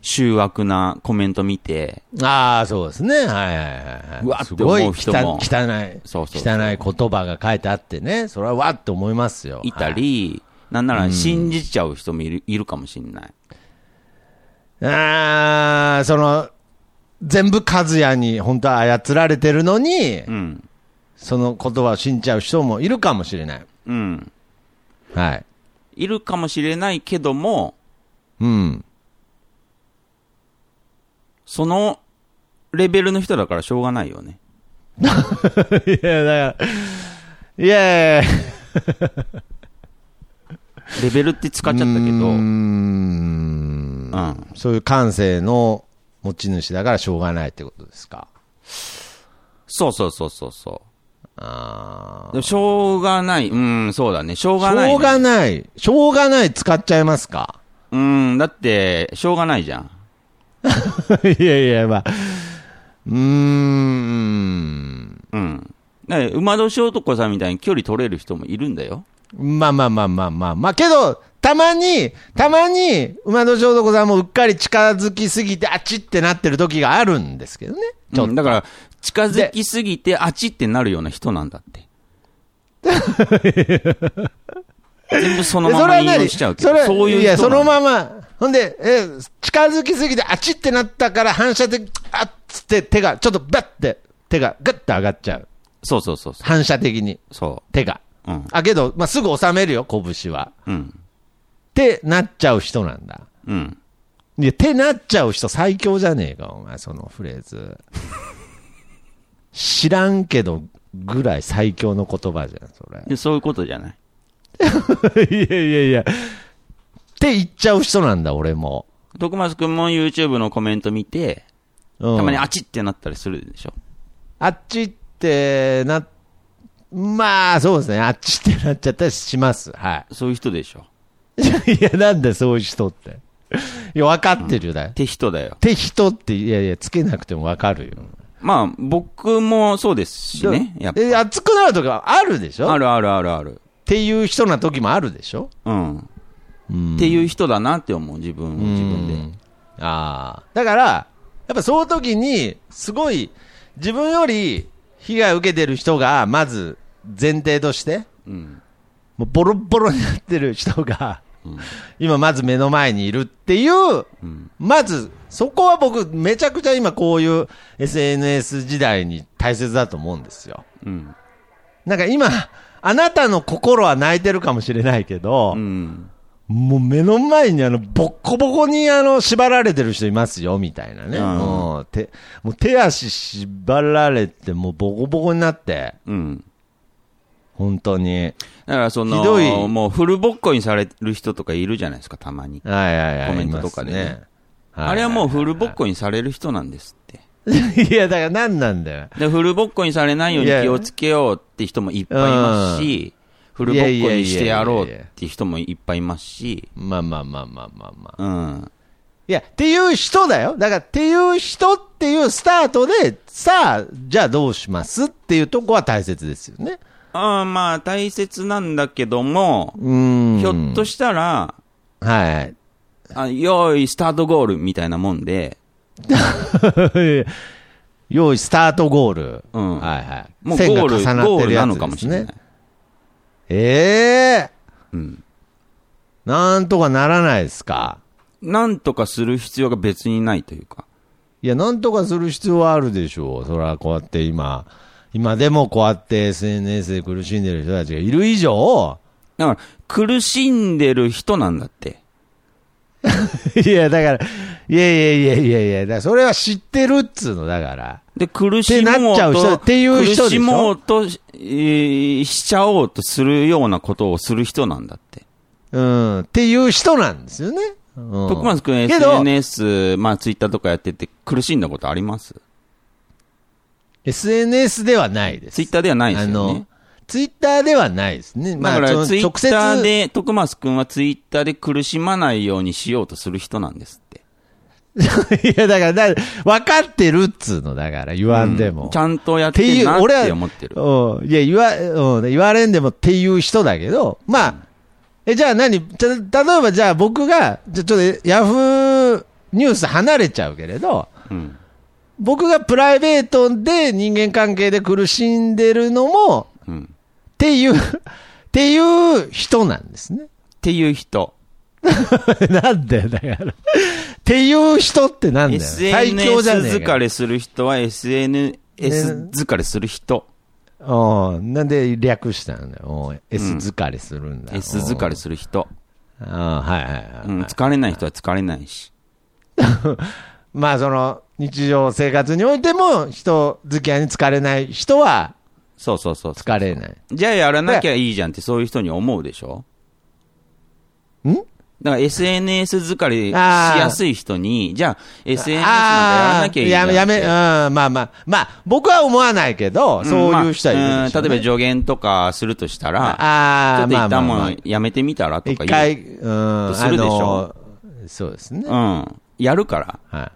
醜悪なコメント見て、うん。ああ、そうですね。はいはいはいはい。うわってすごい思う人も汚汚い、そうそうそう汚い言葉が書いてあってね。それはわって思いますよ。いたり、なんなら信じちゃう人もいる,、いるかもしれない。ああ、その、全部和也に本当は操られてるのに、うん。その言葉を信じちゃう人もいるかもしれない。うん。はい。いるかもしれないけども、うん。そのレベルの人だからしょうがないよね。いや、だから、いやいやレベルって使っちゃったけど、うーうんん。そういう感性の持ち主だからしょうがないってことですか？そうそうそうそうそあう。でもしょうがない。うん、そうだね。しょうあ。がない、ね。しょうがない。しょうがない使っちゃいますか？うん、だって、しょうがないじゃん。いやいや、まあ。うーん。うん。だから馬年男さんみたいに距離取れる人もいるんだよ。まあまあまあまあまあ。まあけど、たまに、たまに、馬年男さんもうっかり近づきすぎて、あっちってなってる時があるんですけどね。ちょっと。うんだから、近づきすぎて、あちってなるような人なんだって。全部そのまま引用しちゃうけど、それはそういういや、その人ままま、ほんで、え、近づきすぎて、あっちってなったから反射的、あっつって手が、ちょっとバッて、手がグッて上がっちゃう。そうそうそう。反射的に、そ手が。う。うん。あ、けど、まあ、すぐ収めるよ、拳は。うん。ってなっちゃう人なんだ。うん。いや、手なっちゃう人最強じゃねえか、お前、そのフレーズ。知らんけど、ぐらい最強の言葉じゃん、それ。で、そういうことじゃない。いやいやいや。って言っちゃう人なんだ、俺も。徳松くんも YouTube のコメント見て、うんたまにあちってなったりするでしょ？あっちってな、まあ、そうですね。あっちってなっちゃったりします。はそういう人でしょ？い。いや、なんだ、そういう人って。いや、分かってるよ、だよ。って人だよ。って人って、いやいや、つけなくても分かるよ。まあ、僕もそうですしね。やっぱ。え、熱くなるとかあるでしょ？っあるあるあるある。ていう人な時もあるでしょ？うん。うんっていう人だなって思う、自分を自分で。うんああ。だから、やっぱその時に、すごい、自分より被害を受けてる人が、まず前提として、うん。もうボロッボロになってる人が、今まず目の前にいるっていう、うん。まずそこは僕、めちゃくちゃ今こういう SNS 時代に大切だと思うんですよ。うん。なんか今、あなたの心は泣いてるかもしれないけど、うん。もう目の前にあの、ボッコボコにあの、縛られてる人いますよ、みたいなね。うんもう手、もう手足縛られて、もうボコボコになって、うん。本当に。だからその、ひどいもうフルボッコにされる人とかいるじゃないですか、たまに。はいはいはい。コメントとかでねいますねあれはもうフルボッコ。コにされる人なんですって。いや、だから何なんだよ。で、フルボッコにされないように気をつけようって人もいっぱいいますし、フルボッコにしてやろうって人もいっぱいいますし、まあまあまあまあまあまあ。うん。いや、っていう人だよ。だから、っていう人っていうスタートで、さあ、じゃあどうしますっていうとこは大切ですよね。あーまあ、大切なんだけども、うーん。ひょっとしたら、はい。あ用意スタートゴールみたいなもんで、用意スタートゴール。うんはいはい。もうゴール、線が重なってるやつですのかもしれないね。。ええうん。なんとかならないですか？なんとかする必要が別にないというか。いや、なんとかする必要はあるでしょう。それはこうやって今、今でもこうやって SNS で苦しんでる人たちがいる以上、だから、苦しんでる人なんだって。いや、だから、いやいやいやいやいや、だそれは知ってるっつうの、だから。で、苦しもうってなっちゃう人と、っていう人苦しもうとし、えーしちゃおうとするようなことをする人なんだって。うん、っていう人なんですよね。うん、徳松くんけど SNS、まあツイッターとかやってて苦しんだことあります？SNS ではないです。ツイッターではないですあのよね。、ツイッターではないですね。だから、ツイッ直接ターで、徳松くんはツイッターで苦しまないようにしようとする人なんですって。いや、だから、だ分かってるっつうの、だから、言わんでも。ちゃんとやっっていう、てんなっ俺は、て思ってる。うん、いや、言わ、うん、言われんでもっていう人だけど、まあ、え、じゃあ何？じゃ、例えばじゃあ僕が、じゃ、ちょっとヤフーニュース離れちゃうけれど、うん。僕がプライベートで人間関係で苦しんでるのも、うん。っていう、っていう人なんですね。っていう人。なんだよ、だから。っていう人ってなんだよ。最強じゃね SNS 疲れする人は SNS 疲れする人。うん。なんで略したんだよ。うん S 疲れするんだ。S 疲れする人。あはいはいはい。うん。疲れない人は疲れないし。まあ、その、日常生活においても、人付き合いに疲れない人はそうそうそう。疲れない。じゃあやらなきゃいいじゃんってそういう人に思うでしょ？ん？だから SNS 疲れしやすい人に、じゃあ SNS なんかやらなきゃいいじゃんって。あーやめ、やめ、うん、まあまあ、まあ、僕は思わないけど、そういう人はいるね、まあうん例えば助言とかするとしたら、ああ、ちょっと一旦もうやめてみたらとか言う。一回、うん、するでしょそうですね。うん。やるから。は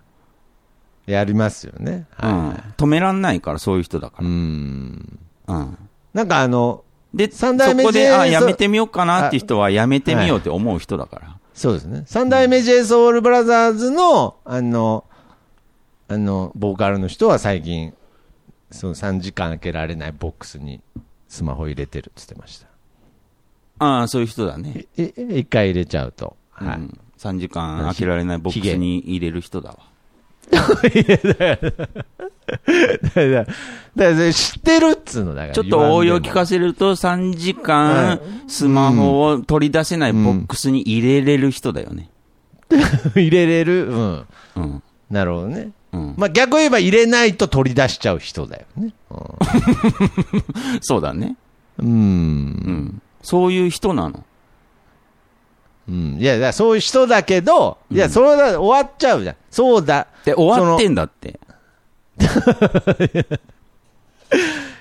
い。やりますよね。うはい。ん。止めらんないから、そういう人だかうーん。ら。うん。なんかあの、で、そ三代目こで、あ、やめてみようかなっていう人は、やめてみようって思う人だから。そうですね。三代目 j ソ o ルブラザーズの、あの、あの、ボーカルの人は最近、その3時間開けられないボックスにスマホ入れてるって言ってました。ああ、そういう人だね。いい一回入れちゃうと。はい。うん。3時間開けられないボックスに入れる人だわ。だから、だから知ってるっつうのだから。ちょっと応用聞せかせると、3時間スマホを取り出せないボックスに入れれる人だよね。入れれる？うん。うん。なるほどね。うん。まあ逆を言えば入れないと取り出しちゃう人だよね。そうだね。うん。うん。そういう人なの。うん。いや、だそういう人だけど、いや、それは終わっちゃうじゃん。そうだ。で、終わってんだって。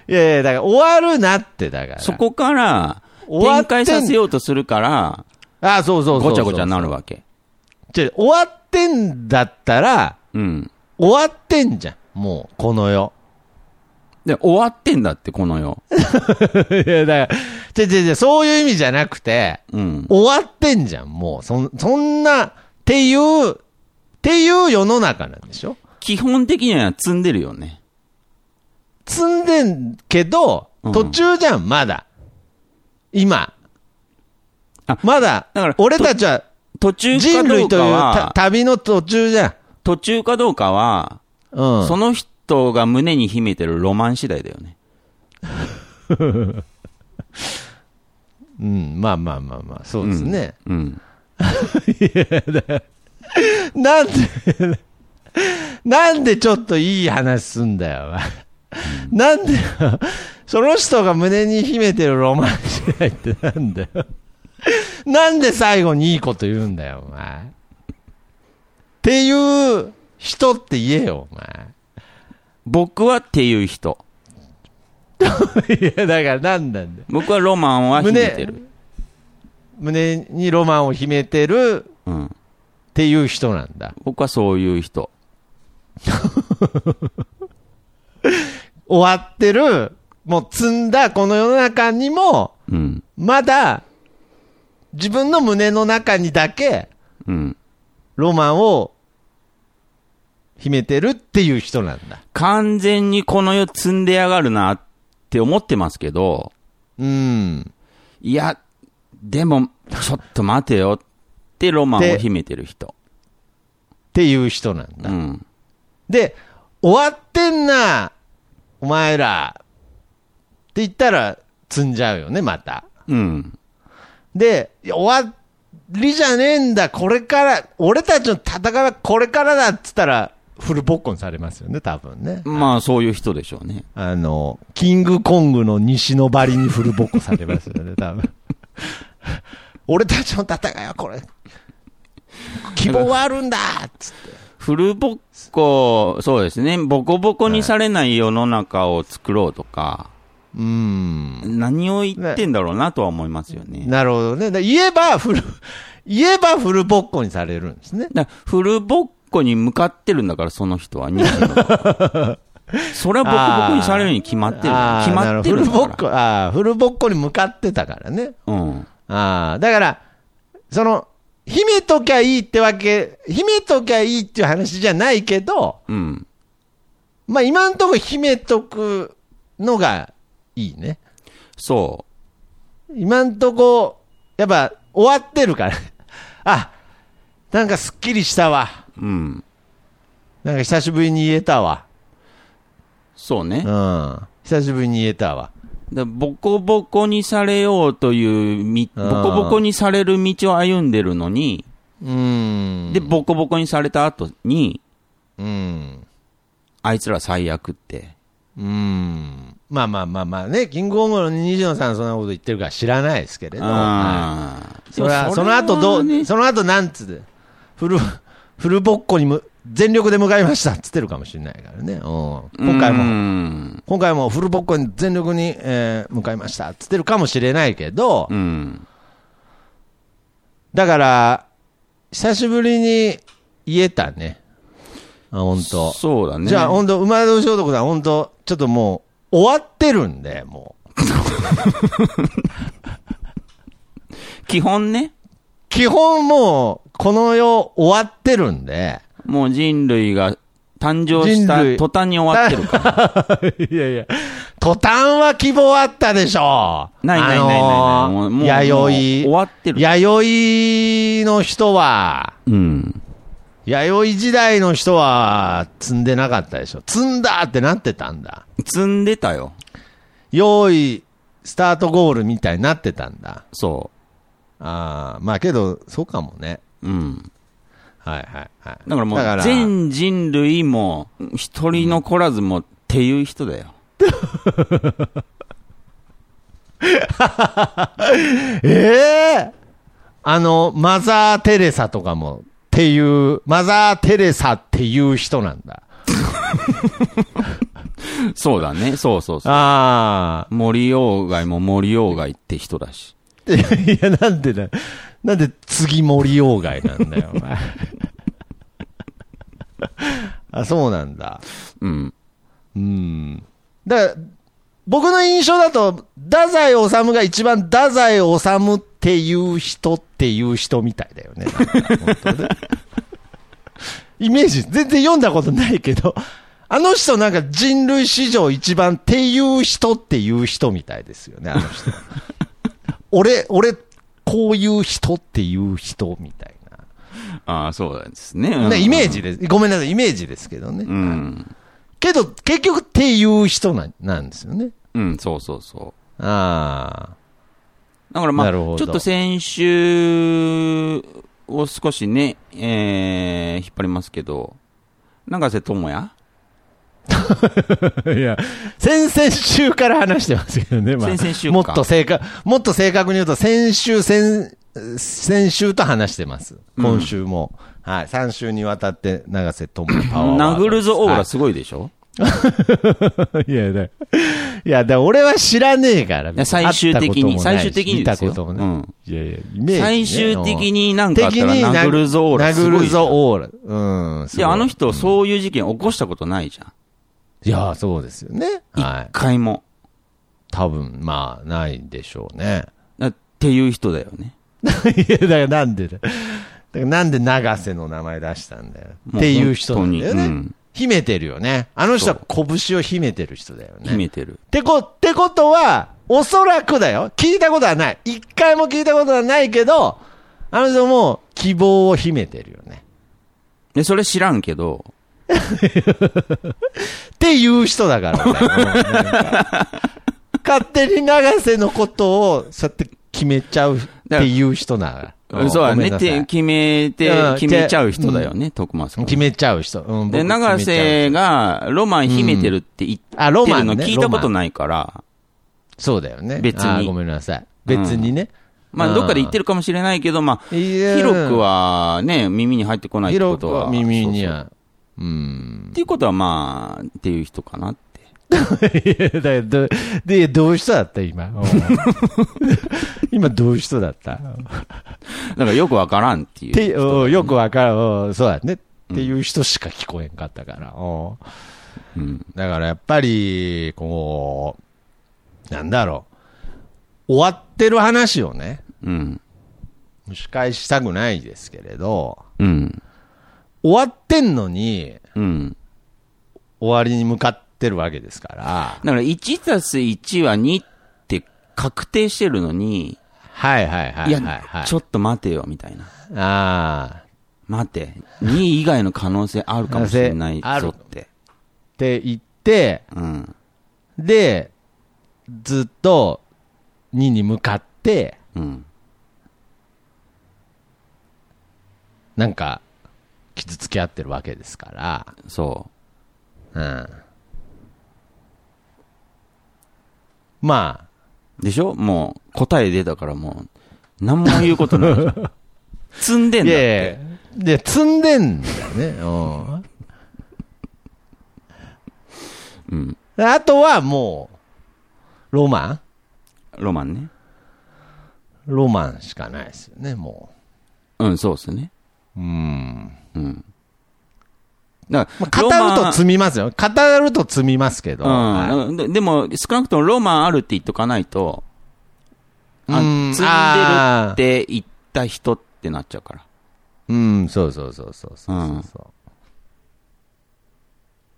いやいや、だから終わるなって、だから。そこから、展開させようとするから、ああ、そうそうそう。ごちゃごちゃになるわけ。じゃ終わってんだったら、うん。終わってんじゃん。もう、この世。で、終わってんだって、この世。いや、だから、じゃじゃじゃそういう意味じゃなくて、うん。終わってんじゃん。もう、そん、そんな、っていう、っていう世の中なんでしょ？基本的には積んでるよね。積んでんけど、うん途中じゃん、まだ。今。あまだだから、俺たちは途中か人類という旅の途中じゃん。途中かどうかは、うん。その人が胸に秘めてるロマン次第だよね。うん、まあまあまあまあ、そうですね。うん。なんで、なんでちょっといい話すんだよ、なんで、その人が胸に秘めてるロマン次第ってなんだよ。なんで最後にいいこと言うんだよ、お前。っていう人って言えよ、お前。僕はっていう人。いや、だからなんなんだよ。僕はロマンは秘めてる。胸にロマンを秘めてるうん。っていう人なんだ。僕はそういう人。終わってる、もう積んだこの世の中にも、うん。まだ、自分の胸の中にだけ、うん。ロマンを秘めてるっていう人なんだ。完全にこの世積んでやがるなって思ってますけど、うん。いや、でも、ちょっと待てよってロマンを秘めてる人。っていう人なんだ。うん。で、終わってんな、お前ら。って言ったら、積んじゃうよね、また。うん。で、終わりじゃねえんだ、これから、俺たちの戦いはこれからだっつったら、フルボッコにされますよね、多分ね。まあ、そういう人でしょうね。あの、キングコングの西のバリにフルボッコされますよね、多分。俺たちの戦いはこれ、希望はあるんだっつって。フルボッコ、そうですね。ボコボコにされない世の中を作ろうとか、うーん。何を言ってんだろうなとは思いますよね。なるほどね。だ言えばフル、言えばフルボッコにされるんですね。だフルボッコに向かってるんだから、その人は。西野はそれはボコボコにされるに決まってる。決まってるフルボッコ、あーフルボッコに向かってたからね。ら。うん。ああ、だから、その、秘めときゃいいってわけ、秘めときゃいいっていう話じゃないけど、うん。まあ今んとこ秘めとくのがいいね。そ今んとこ、やっぱ終わってるから。あ、なんかすっきりしたわ。う。うん。なんか久しぶりに言えたわ。そうね。うん。久しぶりに言えたわ。だボコボコにされようというみ、ボうんコボコにされる道を歩んでるのに、うん。で、ボコボコにされた後に、うん。あいつら最悪って。うん。まあまあまあまあね、キングオブの西野さんそんなこと言ってるから知らないですけれど。はいああ。それは、その後どう、その後なんつって、フル、フルボッコにむ全力で向かいましたっつってるかもしれないからね。うん。今回も、も。今回もフルボッコに全力に、えー向かいましたっつってるかもしれないけど、うん。だから、久しぶりに言えたね。あ、本当。そうだね。じゃあ、本当馬年男さん、本当ちょっともう、終わってるんで、もう。基本ね、基本もう、この世終わってるんで、もう人類が誕生した途端に終わってるから。いやいや、途端は希望あったでしょう。ないないないないないあのーもうもう弥生。終わってる弥生の人は、うん。弥生時代の人は積んでなかったでしょ。積んだってなってたんだ。積んでたよ。用意、スタートゴールみたいになってたんだ。そああ、まあけど、そうかもね。う。うん。はいはいはい。だからもう、全人類も、一人残らずもっていう人だよ。ええあの、マザー・テレサとかも、っていう、マザー・テレサっていう人なんだ。そうだね。そうそうそう。あ森鴎外も森鴎外って人だし。あ。いや、なんでだ、なんで次森鴎外なんだよ、お前。あ、そうなんだ。うん。うん。だから、僕の印象だと、太宰治が一番太宰治っていう人っていう人みたいだよね。ねイメージ、全然読んだことないけど、あの人なんか人類史上一番っていう人っていう人みたいですよね、あの人。俺、俺、こういう人っていう人みたいな。ああ、そうなんですね。うイメージです。ごめんなさい、イメージですけどね。うん。けど、結局っていう人ななんですよね。うん、そうそうそう。ああ。だからまあ、ちょっと先週を少しね、えー、引っ張りますけど、永瀬智也 いや、先々週から話してますけどね、まあ、先々週かもっと正確、もっと正確に言うと、先週、先、先週と話してます。今週も。はい。3週にわたって、長瀬智也パワー。殴るぞオーはラすごいでしょ、い、いや、だいや、だ俺は知らねえから。や最終的に最終的にですよ見たこともない。うんいやいや、イメージ、ね。最終的になんかあっ的たらに殴るぞオーラ殴るぞオーラ。うん。いや、あの人。人、そういう事件起こしたことないじゃん。いや、そうですよね。はい一。回も。多分、まあ、ないんでしょうね。だっていう人だよね。いや、だからなんでだ。だからなんで長瀬の名前出したんだよ。っていう人なんだよね。うん秘めてるよね。あの人は拳を秘めてる人だよね。秘めてる。ってこ、ってことは、おそらくだよ。聞いたことはない。一回も聞いたことはないけど、あの人も希望を秘めてるよね。で、それ知らんけど、っていう人だからね。勝手に長瀬のことを、そうやって決めちゃうっていう人なら。んそうだね。決めてうん、決めちゃう人だよね、徳松君。決めちゃう人。うん、で、瀬がロマン秘めてるって言ってあ、ロマンね。るの聞いたことないから、そうだよね。別にごめんなさい。別にね。まあ、どっかで言ってるかもしれないけど、まあ、広くはね、耳に入ってこないってこ広くとは。は耳にそうは。うん。っていうことはまあ、っていう人かなって。いやで、どういう人だった今？うん 今どういう人だった？だからよくわからんっていうよくわかる。うんそうだね。っていう人しか聞こえんかったから。うんうん。だからやっぱり、こう、なんだろう。終わってる話をね、うん。蒸し返したくないですけれど、うん。終わってんのに、うん。終わりに向かってるわけですから、だから1たす1は2って確定してるのに、はいはいはいはい、はい。ちょっと待てよ、みたいな。ああ、待て。2以外の可能性あるかもしれないあるぞって。って言って、うん。で、ずっと2に向かって、うん。なんか、傷つけ合ってるわけですから、そうん。まあ、う。でしょ？もう、答え出たからもう、何も言うことない。積んでんだって。で、積んでんだよね。うん。うん。あとはもう、ロマン？ロマンね。ロマンしかないですよね、もうん、そうっすね。う。うん。うん。だまあ、から、語ると積みますよ。語ると積みますけど。はいうんで。でも、少なくともロマンあるって言っとかないと、あうん積んでるって言った人ってなっちゃうから。うん、そうそうそうそうそうそううん。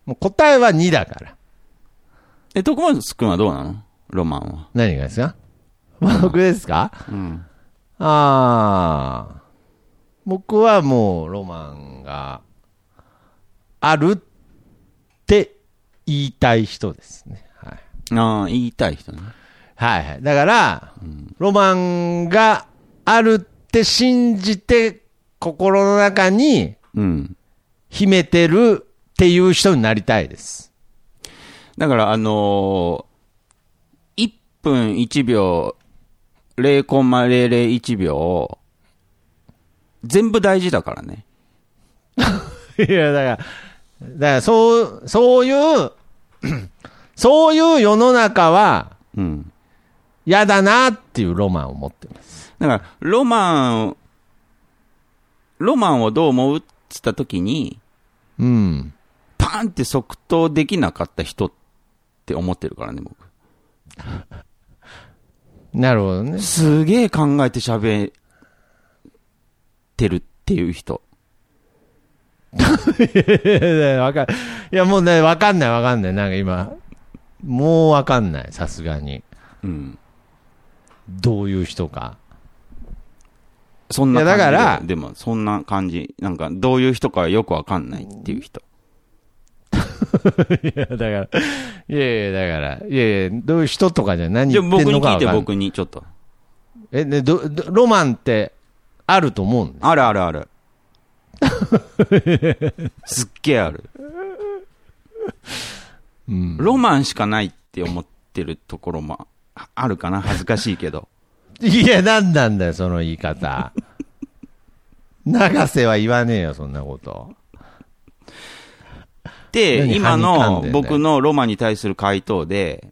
もう答えは2だから。え、徳松くんはどうなの？ロマンは。何がですか？僕ですか？うん。ああ。僕はもうロマンがあるって言いたい人ですね。はい。ああ、言いたい人ね。はいはい。だから、ロマンがあるって信じて心の中にうん。秘めてるっていう人になりたいです。だから、あのー、1分1秒、0.001秒、全部大事だからね。いや、だから、だからそう、そういう、そういう世の中はうん。嫌だなっていうロマンを持ってます。だから、ロマン、ロマンをどう思うって言った時に、うん。パーンって即答できなかった人って思ってるからね、僕。なるほどね。すげえ考えて喋ってるっていう人。いやいやわかんいや、もうね、わかんないわかんない。なんか今、もうわかんない。さすがに。うん。どういう人か。そんな感じで。いやだからでも、そんな感じ。なんか、どういう人かよくわかんないっていう人。いや、だから、いやいや、だから、いやいや、どういう人とかじゃ何言ってん僕に聞いて、のかわかんない。僕にちょっと。え、で、ど、どロマンってあると思うんですあるあるある。すっげえある。うん。ロマンしかないって思ってるところもああるかな？恥ずかしいけど。いや、なんなんだよ、その言い方。長瀬は言わねえよ、そんなこと。で、何今の僕のロマンに対する回答で、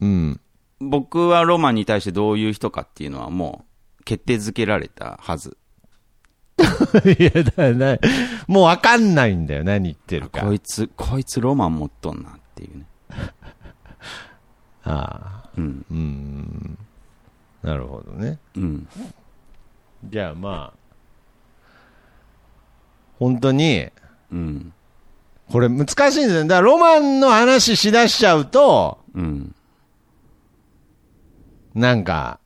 うん。僕はロマンに対してどういう人かっていうのはもう決定づけられたはず。いや、だな、もうわかんないんだよ、何言ってるか。こいつ、こいつロマン持っとんなっていうね。ああ、うん。うん。なるほどね。うん。じゃあまあ、本当に、うん。これ難しいんですよ。だからロマンの話しだしちゃうと、うん。なんか、まあ、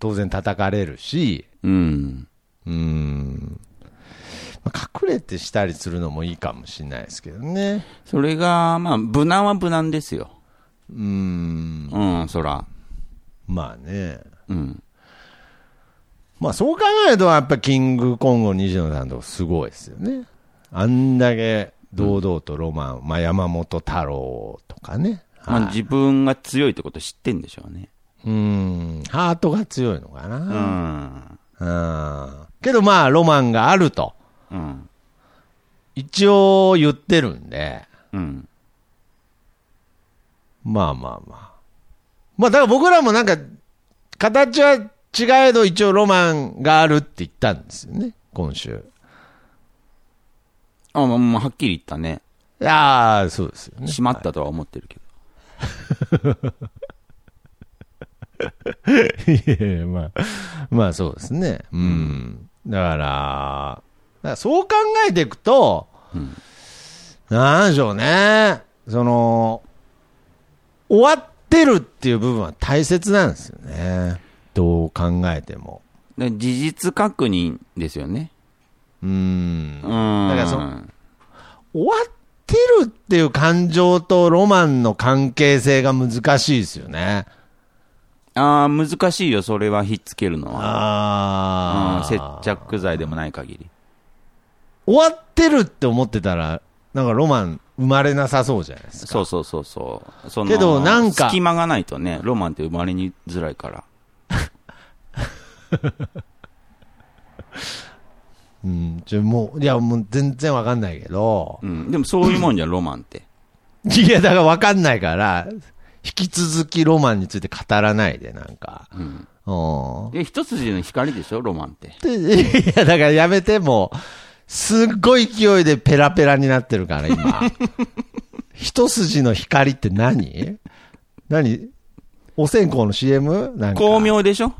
当然叩かれるし、うん。うーん。まあ、隠れてしたりするのもいいかもしれないですけどね。それが、まあ、無難は無難ですよ。うーん。うん、そら。まあね。うん。まあそう考えると、やっぱキングコング西野さんとかすごいですよね。あんだけ堂々とロマン、まあ山本太郎とかね。まあ、はい自分が強いってこと知ってんでしょうね。うーん。ハートが強いのかうな。ん。うん。けどまあロマンがあると。うん。一応言ってるんで。うん。まあまあまあ。まあだから僕らもなんか、形は違えど一応ロマンがあるって言ったんですよね。今週。あ、まあ、まあはっきり言ったね。いやー、そうですよね。しまったとは思ってるけど。いやいや、まあ、まあそうですね。うん。だから、だからそう考えていくと、うんなんでしょうね。その、終わってるっていう部分は大切なんですよね。どう考えても。で事実確認ですよね。うん。うん。だからそ終わってるっていう感情とロマンの関係性が難しいですよね。ああ、難しいよ、それはひっつけるのは。うん、ああ。接着剤でもない限り。終わってるって思ってたら、なんかロマン生まれなさそうじゃないですか。そうそうそうそう。そのけどなんか隙間がないとね、ロマンって生まれにづらいから。うん、ちょもう、いや、もう全然わかんないけどう、ん。でもそういうもんじゃん、ロマンって。いや、だからわかんないから、引き続きロマンについて語らないで、なんか。うん。うん。で、一筋の光でしょ、ロマンって。で いや、だからやめて、もう、すっごい勢いでペラペラになってるから、今。一筋の光って何？何？お線香の CM? なんか。巧妙でしょ？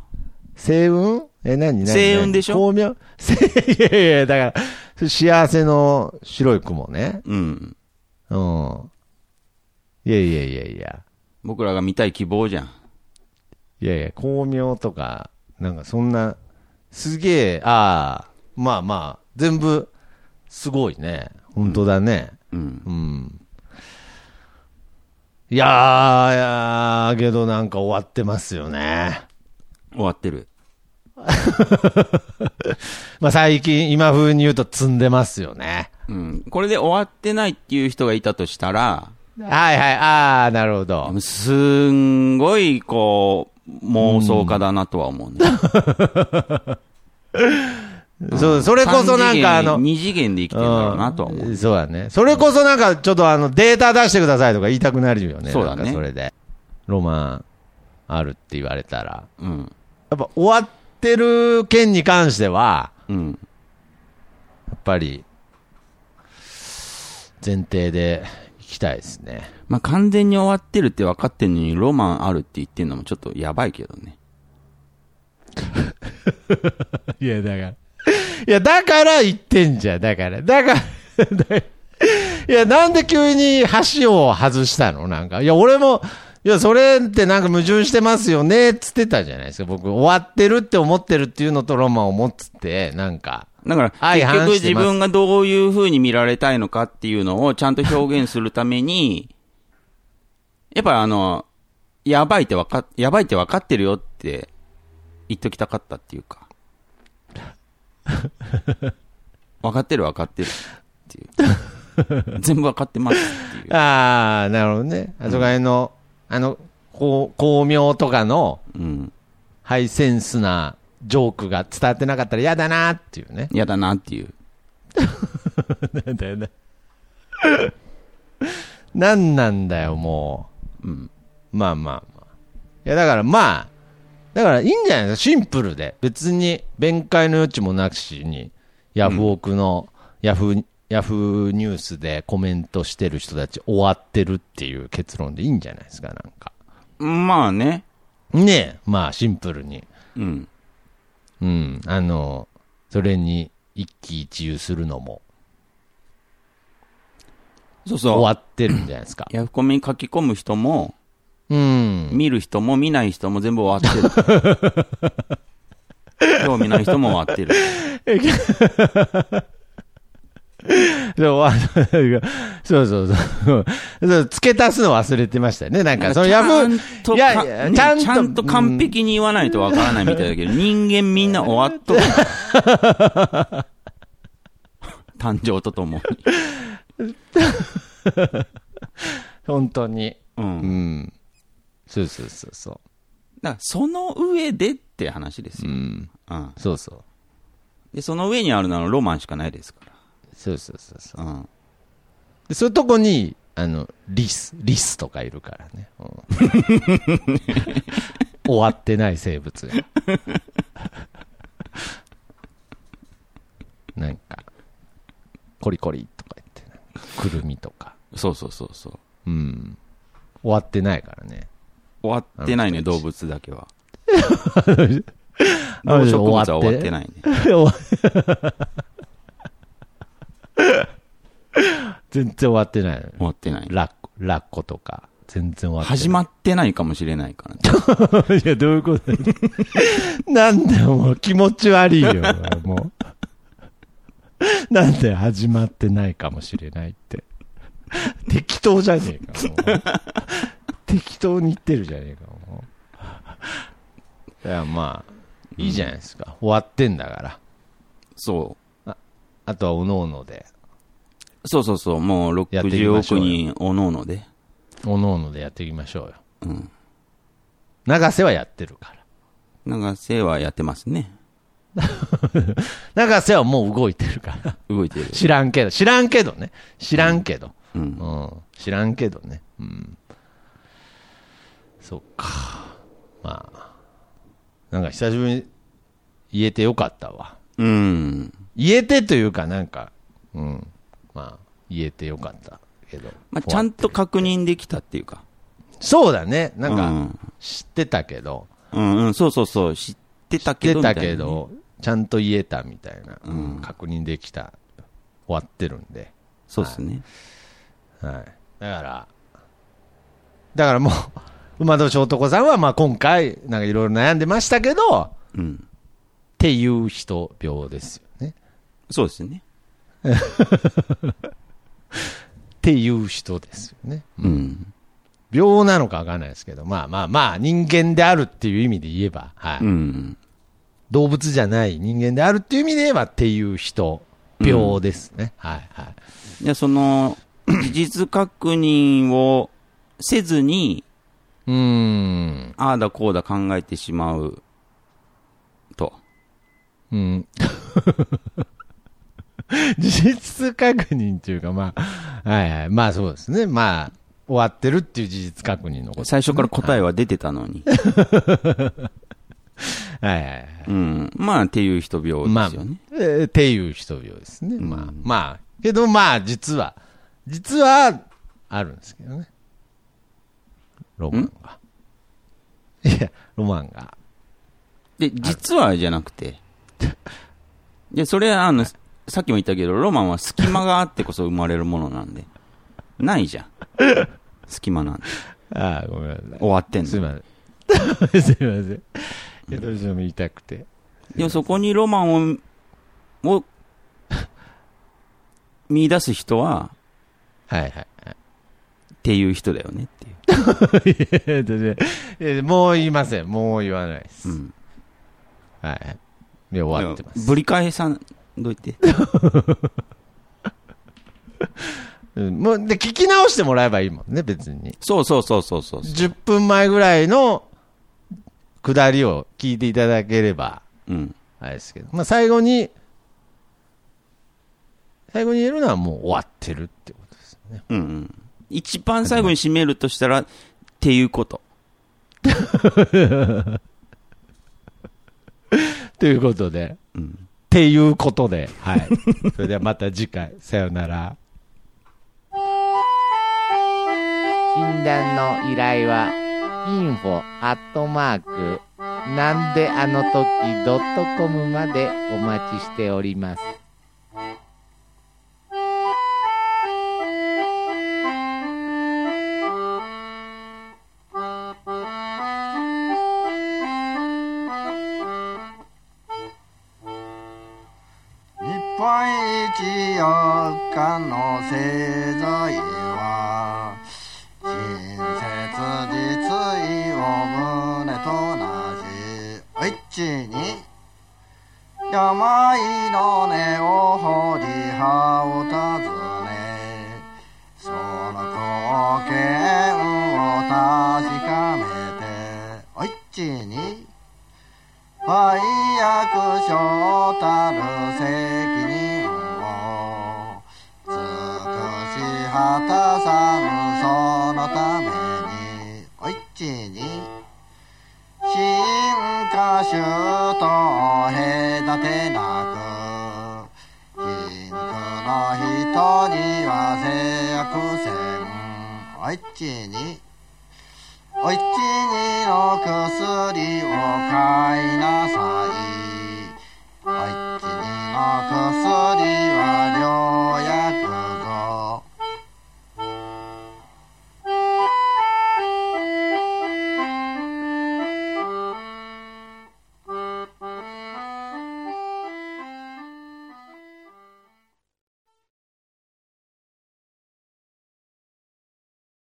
星雲？え、何？何？星雲でしょ？巧妙せいやいやいや、だから、幸せの白い雲ね。うん。うん。いやいやいやいや。僕らが見たい希望じゃん。いやいや、巧妙とか、なんかそんな、すげえ、ああ、まあまあ、全部、すごいね。本当だね。うん。うん。いやー、いやー、けどなんか終わってますよね。終わってる。まあ最近、今風に言うと積んでますよね。うん。これで終わってないっていう人がいたとしたら、はいはい、ああ、なるほど。すんごい、こう、妄想家だなとは思うね。そう、それこそなんかあの、二次元で生きてるんだろうなとは思う。うんそうだね。それこそなんかちょっとあのデータ出してくださいとか言いたくなるよね。そうだねそれで。ロマンあるって言われたら。うん。やっぱ終わってる件に関しては、うん。やっぱり、前提でいきたいですね。まあ、完全に終わってるって分かってんのに、ロマンあるって言ってんのもちょっとやばいけどね。いや、だから。いや、だから言ってんじゃん。だから。だから、だいや、なんで急に橋を外したの？なんか。いや、俺も、いや、それってなんか矛盾してますよね、つってたじゃないですか。僕、終わってるって思ってるっていうのとロマンを持つって、なんか。だから、相結局自分がどういう風に見られたいのかっていうのをちゃんと表現するために、やっぱあの、やばいってわかっ、やばいって分かってるよって言っときたかったっていうか。分かってる分かってるっていう。全部分かってますっていう。ああ、なるほどね。あそこら辺の、あの、こう巧妙とかのうん。ハイセンスなジョークが伝わってなかったら嫌だなっていうね。嫌だなっていう。なんだよね。なんなんだよ、もうん。う。まあまあまあ。いや、だからまあ、だからいいんじゃないですか、シンプルで。別に弁解の余地もなしに、ヤフオクの、ヤフー、ヤフーニュースでコメントしてる人たち終わってるっていう結論でいいんじゃないですか、なんか。まあね。ねえ、まあシンプルに。うん。うん、あの、それに一喜一憂するのもそうそう。終わってるんじゃないですか。ヤフコメに書き込む人も、うん。見る人も見ない人も全部終わってる。興味ない人も終わってる。でもあのそうそうそうそう。付け足すの忘れてましたよね。なんか、そのやかいやねちゃんとちゃんと完璧に言わないとわからないみたいだけど、人間みんな終わっとる。誕生とともに。本当に。う。うんん。そうそうそうそだから、その上でって話ですう。うよ。ん。うん。そうそう。で、その上にあるのはロマンしかないですかそうそうそうそう。ら。うん。で、そういうとこに、あの、リス、リスとかいるからね。うん 終わってない生物が。なんか、コリコリとか言って、くるみとか。そうそうそうそう。うん。終わってないからね。終わってないね、動物だけは。あ動植物は終わってないね。全然終わってない。終わってない。ラッコ、ラッコとか。全然終わってない。始まってないかもしれないからね。いや、どういうこと なんだよ、もう気持ち悪いよ、もう。なんで始まってないかもしれないって。適当じゃねえか。適当に言ってるじゃねえか、もう。いや、まあ、いいじゃないですか。終わってんだから。そあとは、おのおので、う。そうそうそう。もうやっていき60ましょうよ億人おのおので。おのおのでやっていきましょうよ。うん。長瀬はやってるから。長瀬はやってますね。長瀬はもう動いてるから。動いてる。知らんけど、知らんけどね。知らんけど。うん。うん。知らんけどね。うん。そっか。まあ。なんか久しぶりに言えてよかったわ。うん。言えてというかなんか、うん。まあ、言えてよかったけど。まあ、ちゃんと確認できたっていうか。そうだね。なんか、うん知ってたけど、うんうん、そうそうそう。知ってた知ってけど。たけど、みちゃんと言えたみたいな、うん確認できた、終わってるんで。そうですね。はい。だから、だからもう、馬年男さんは、まあ今回、なんかいろいろ悩んでましたけど、っうん。ていう人病ですよね。そうですね。っていう人ですよね。うん。病なのかわかんないですけど、まあまあまあ、人間であるっていう意味で言えば、はい。うん。動物じゃない人間であるっていう意味で言えば、っていう人、病ですね。はいはい。で、その、事実確認をせずに、うーん。ああだこうだ考えてしまうと。うん。事実確認っていうか、まあ、はいはい。まあそうですね。まあ、終わってるっていう事実確認のこと。最初から答えは出てたのに。はいはいはい。うん。まあ、っていう人病まあ、ですよね。えーっていう人病ですね。まあうん、まあ、けどまあ、実は、実は、あるんですけどね。ロマンが。いや、ロマンが。で、実はじゃなくて。で、それは、あの、さっきも言ったけど、ロマンは隙間があってこそ生まれるものなんで。ないじゃん。隙間なんで。ああ、ごめんなさい。終わってんの。すいません。すいません。いや、どうしても言いたくて。でもそこにロマンを、を、見出す人は、はいはい。っていう人だよねっていう。えっとねえもう言いません。もう言わないです。うん。はい。で、終わってます。ぶり返さんどいて？うんもう、で、聞き直してもらえばいいもんね、別に。そうそうそうそうそう。10分前ぐらいの下りを聞いていただければ、うん。あれですけど。まあ、最後に、最後に言えるのはもう終わってるってことですよね。うんうん。一番最後に締めるとしたら、っていうこと。ということで、うん。っていうことで、はい。それではまた次回、さよなら。診断の依頼は info アットマークなんであの時ドットコムまでお待ちしております。一4日の製材は親切実意を胸と同じおいちに病の根を掘り葉を尋ね。その貢献を確かめておいちに。売約所たる責たさぬそのためにおいちに進化種と隔てなく貧苦の人には制約せんおいちにおいちにの薬を買いなさい。おいちにの薬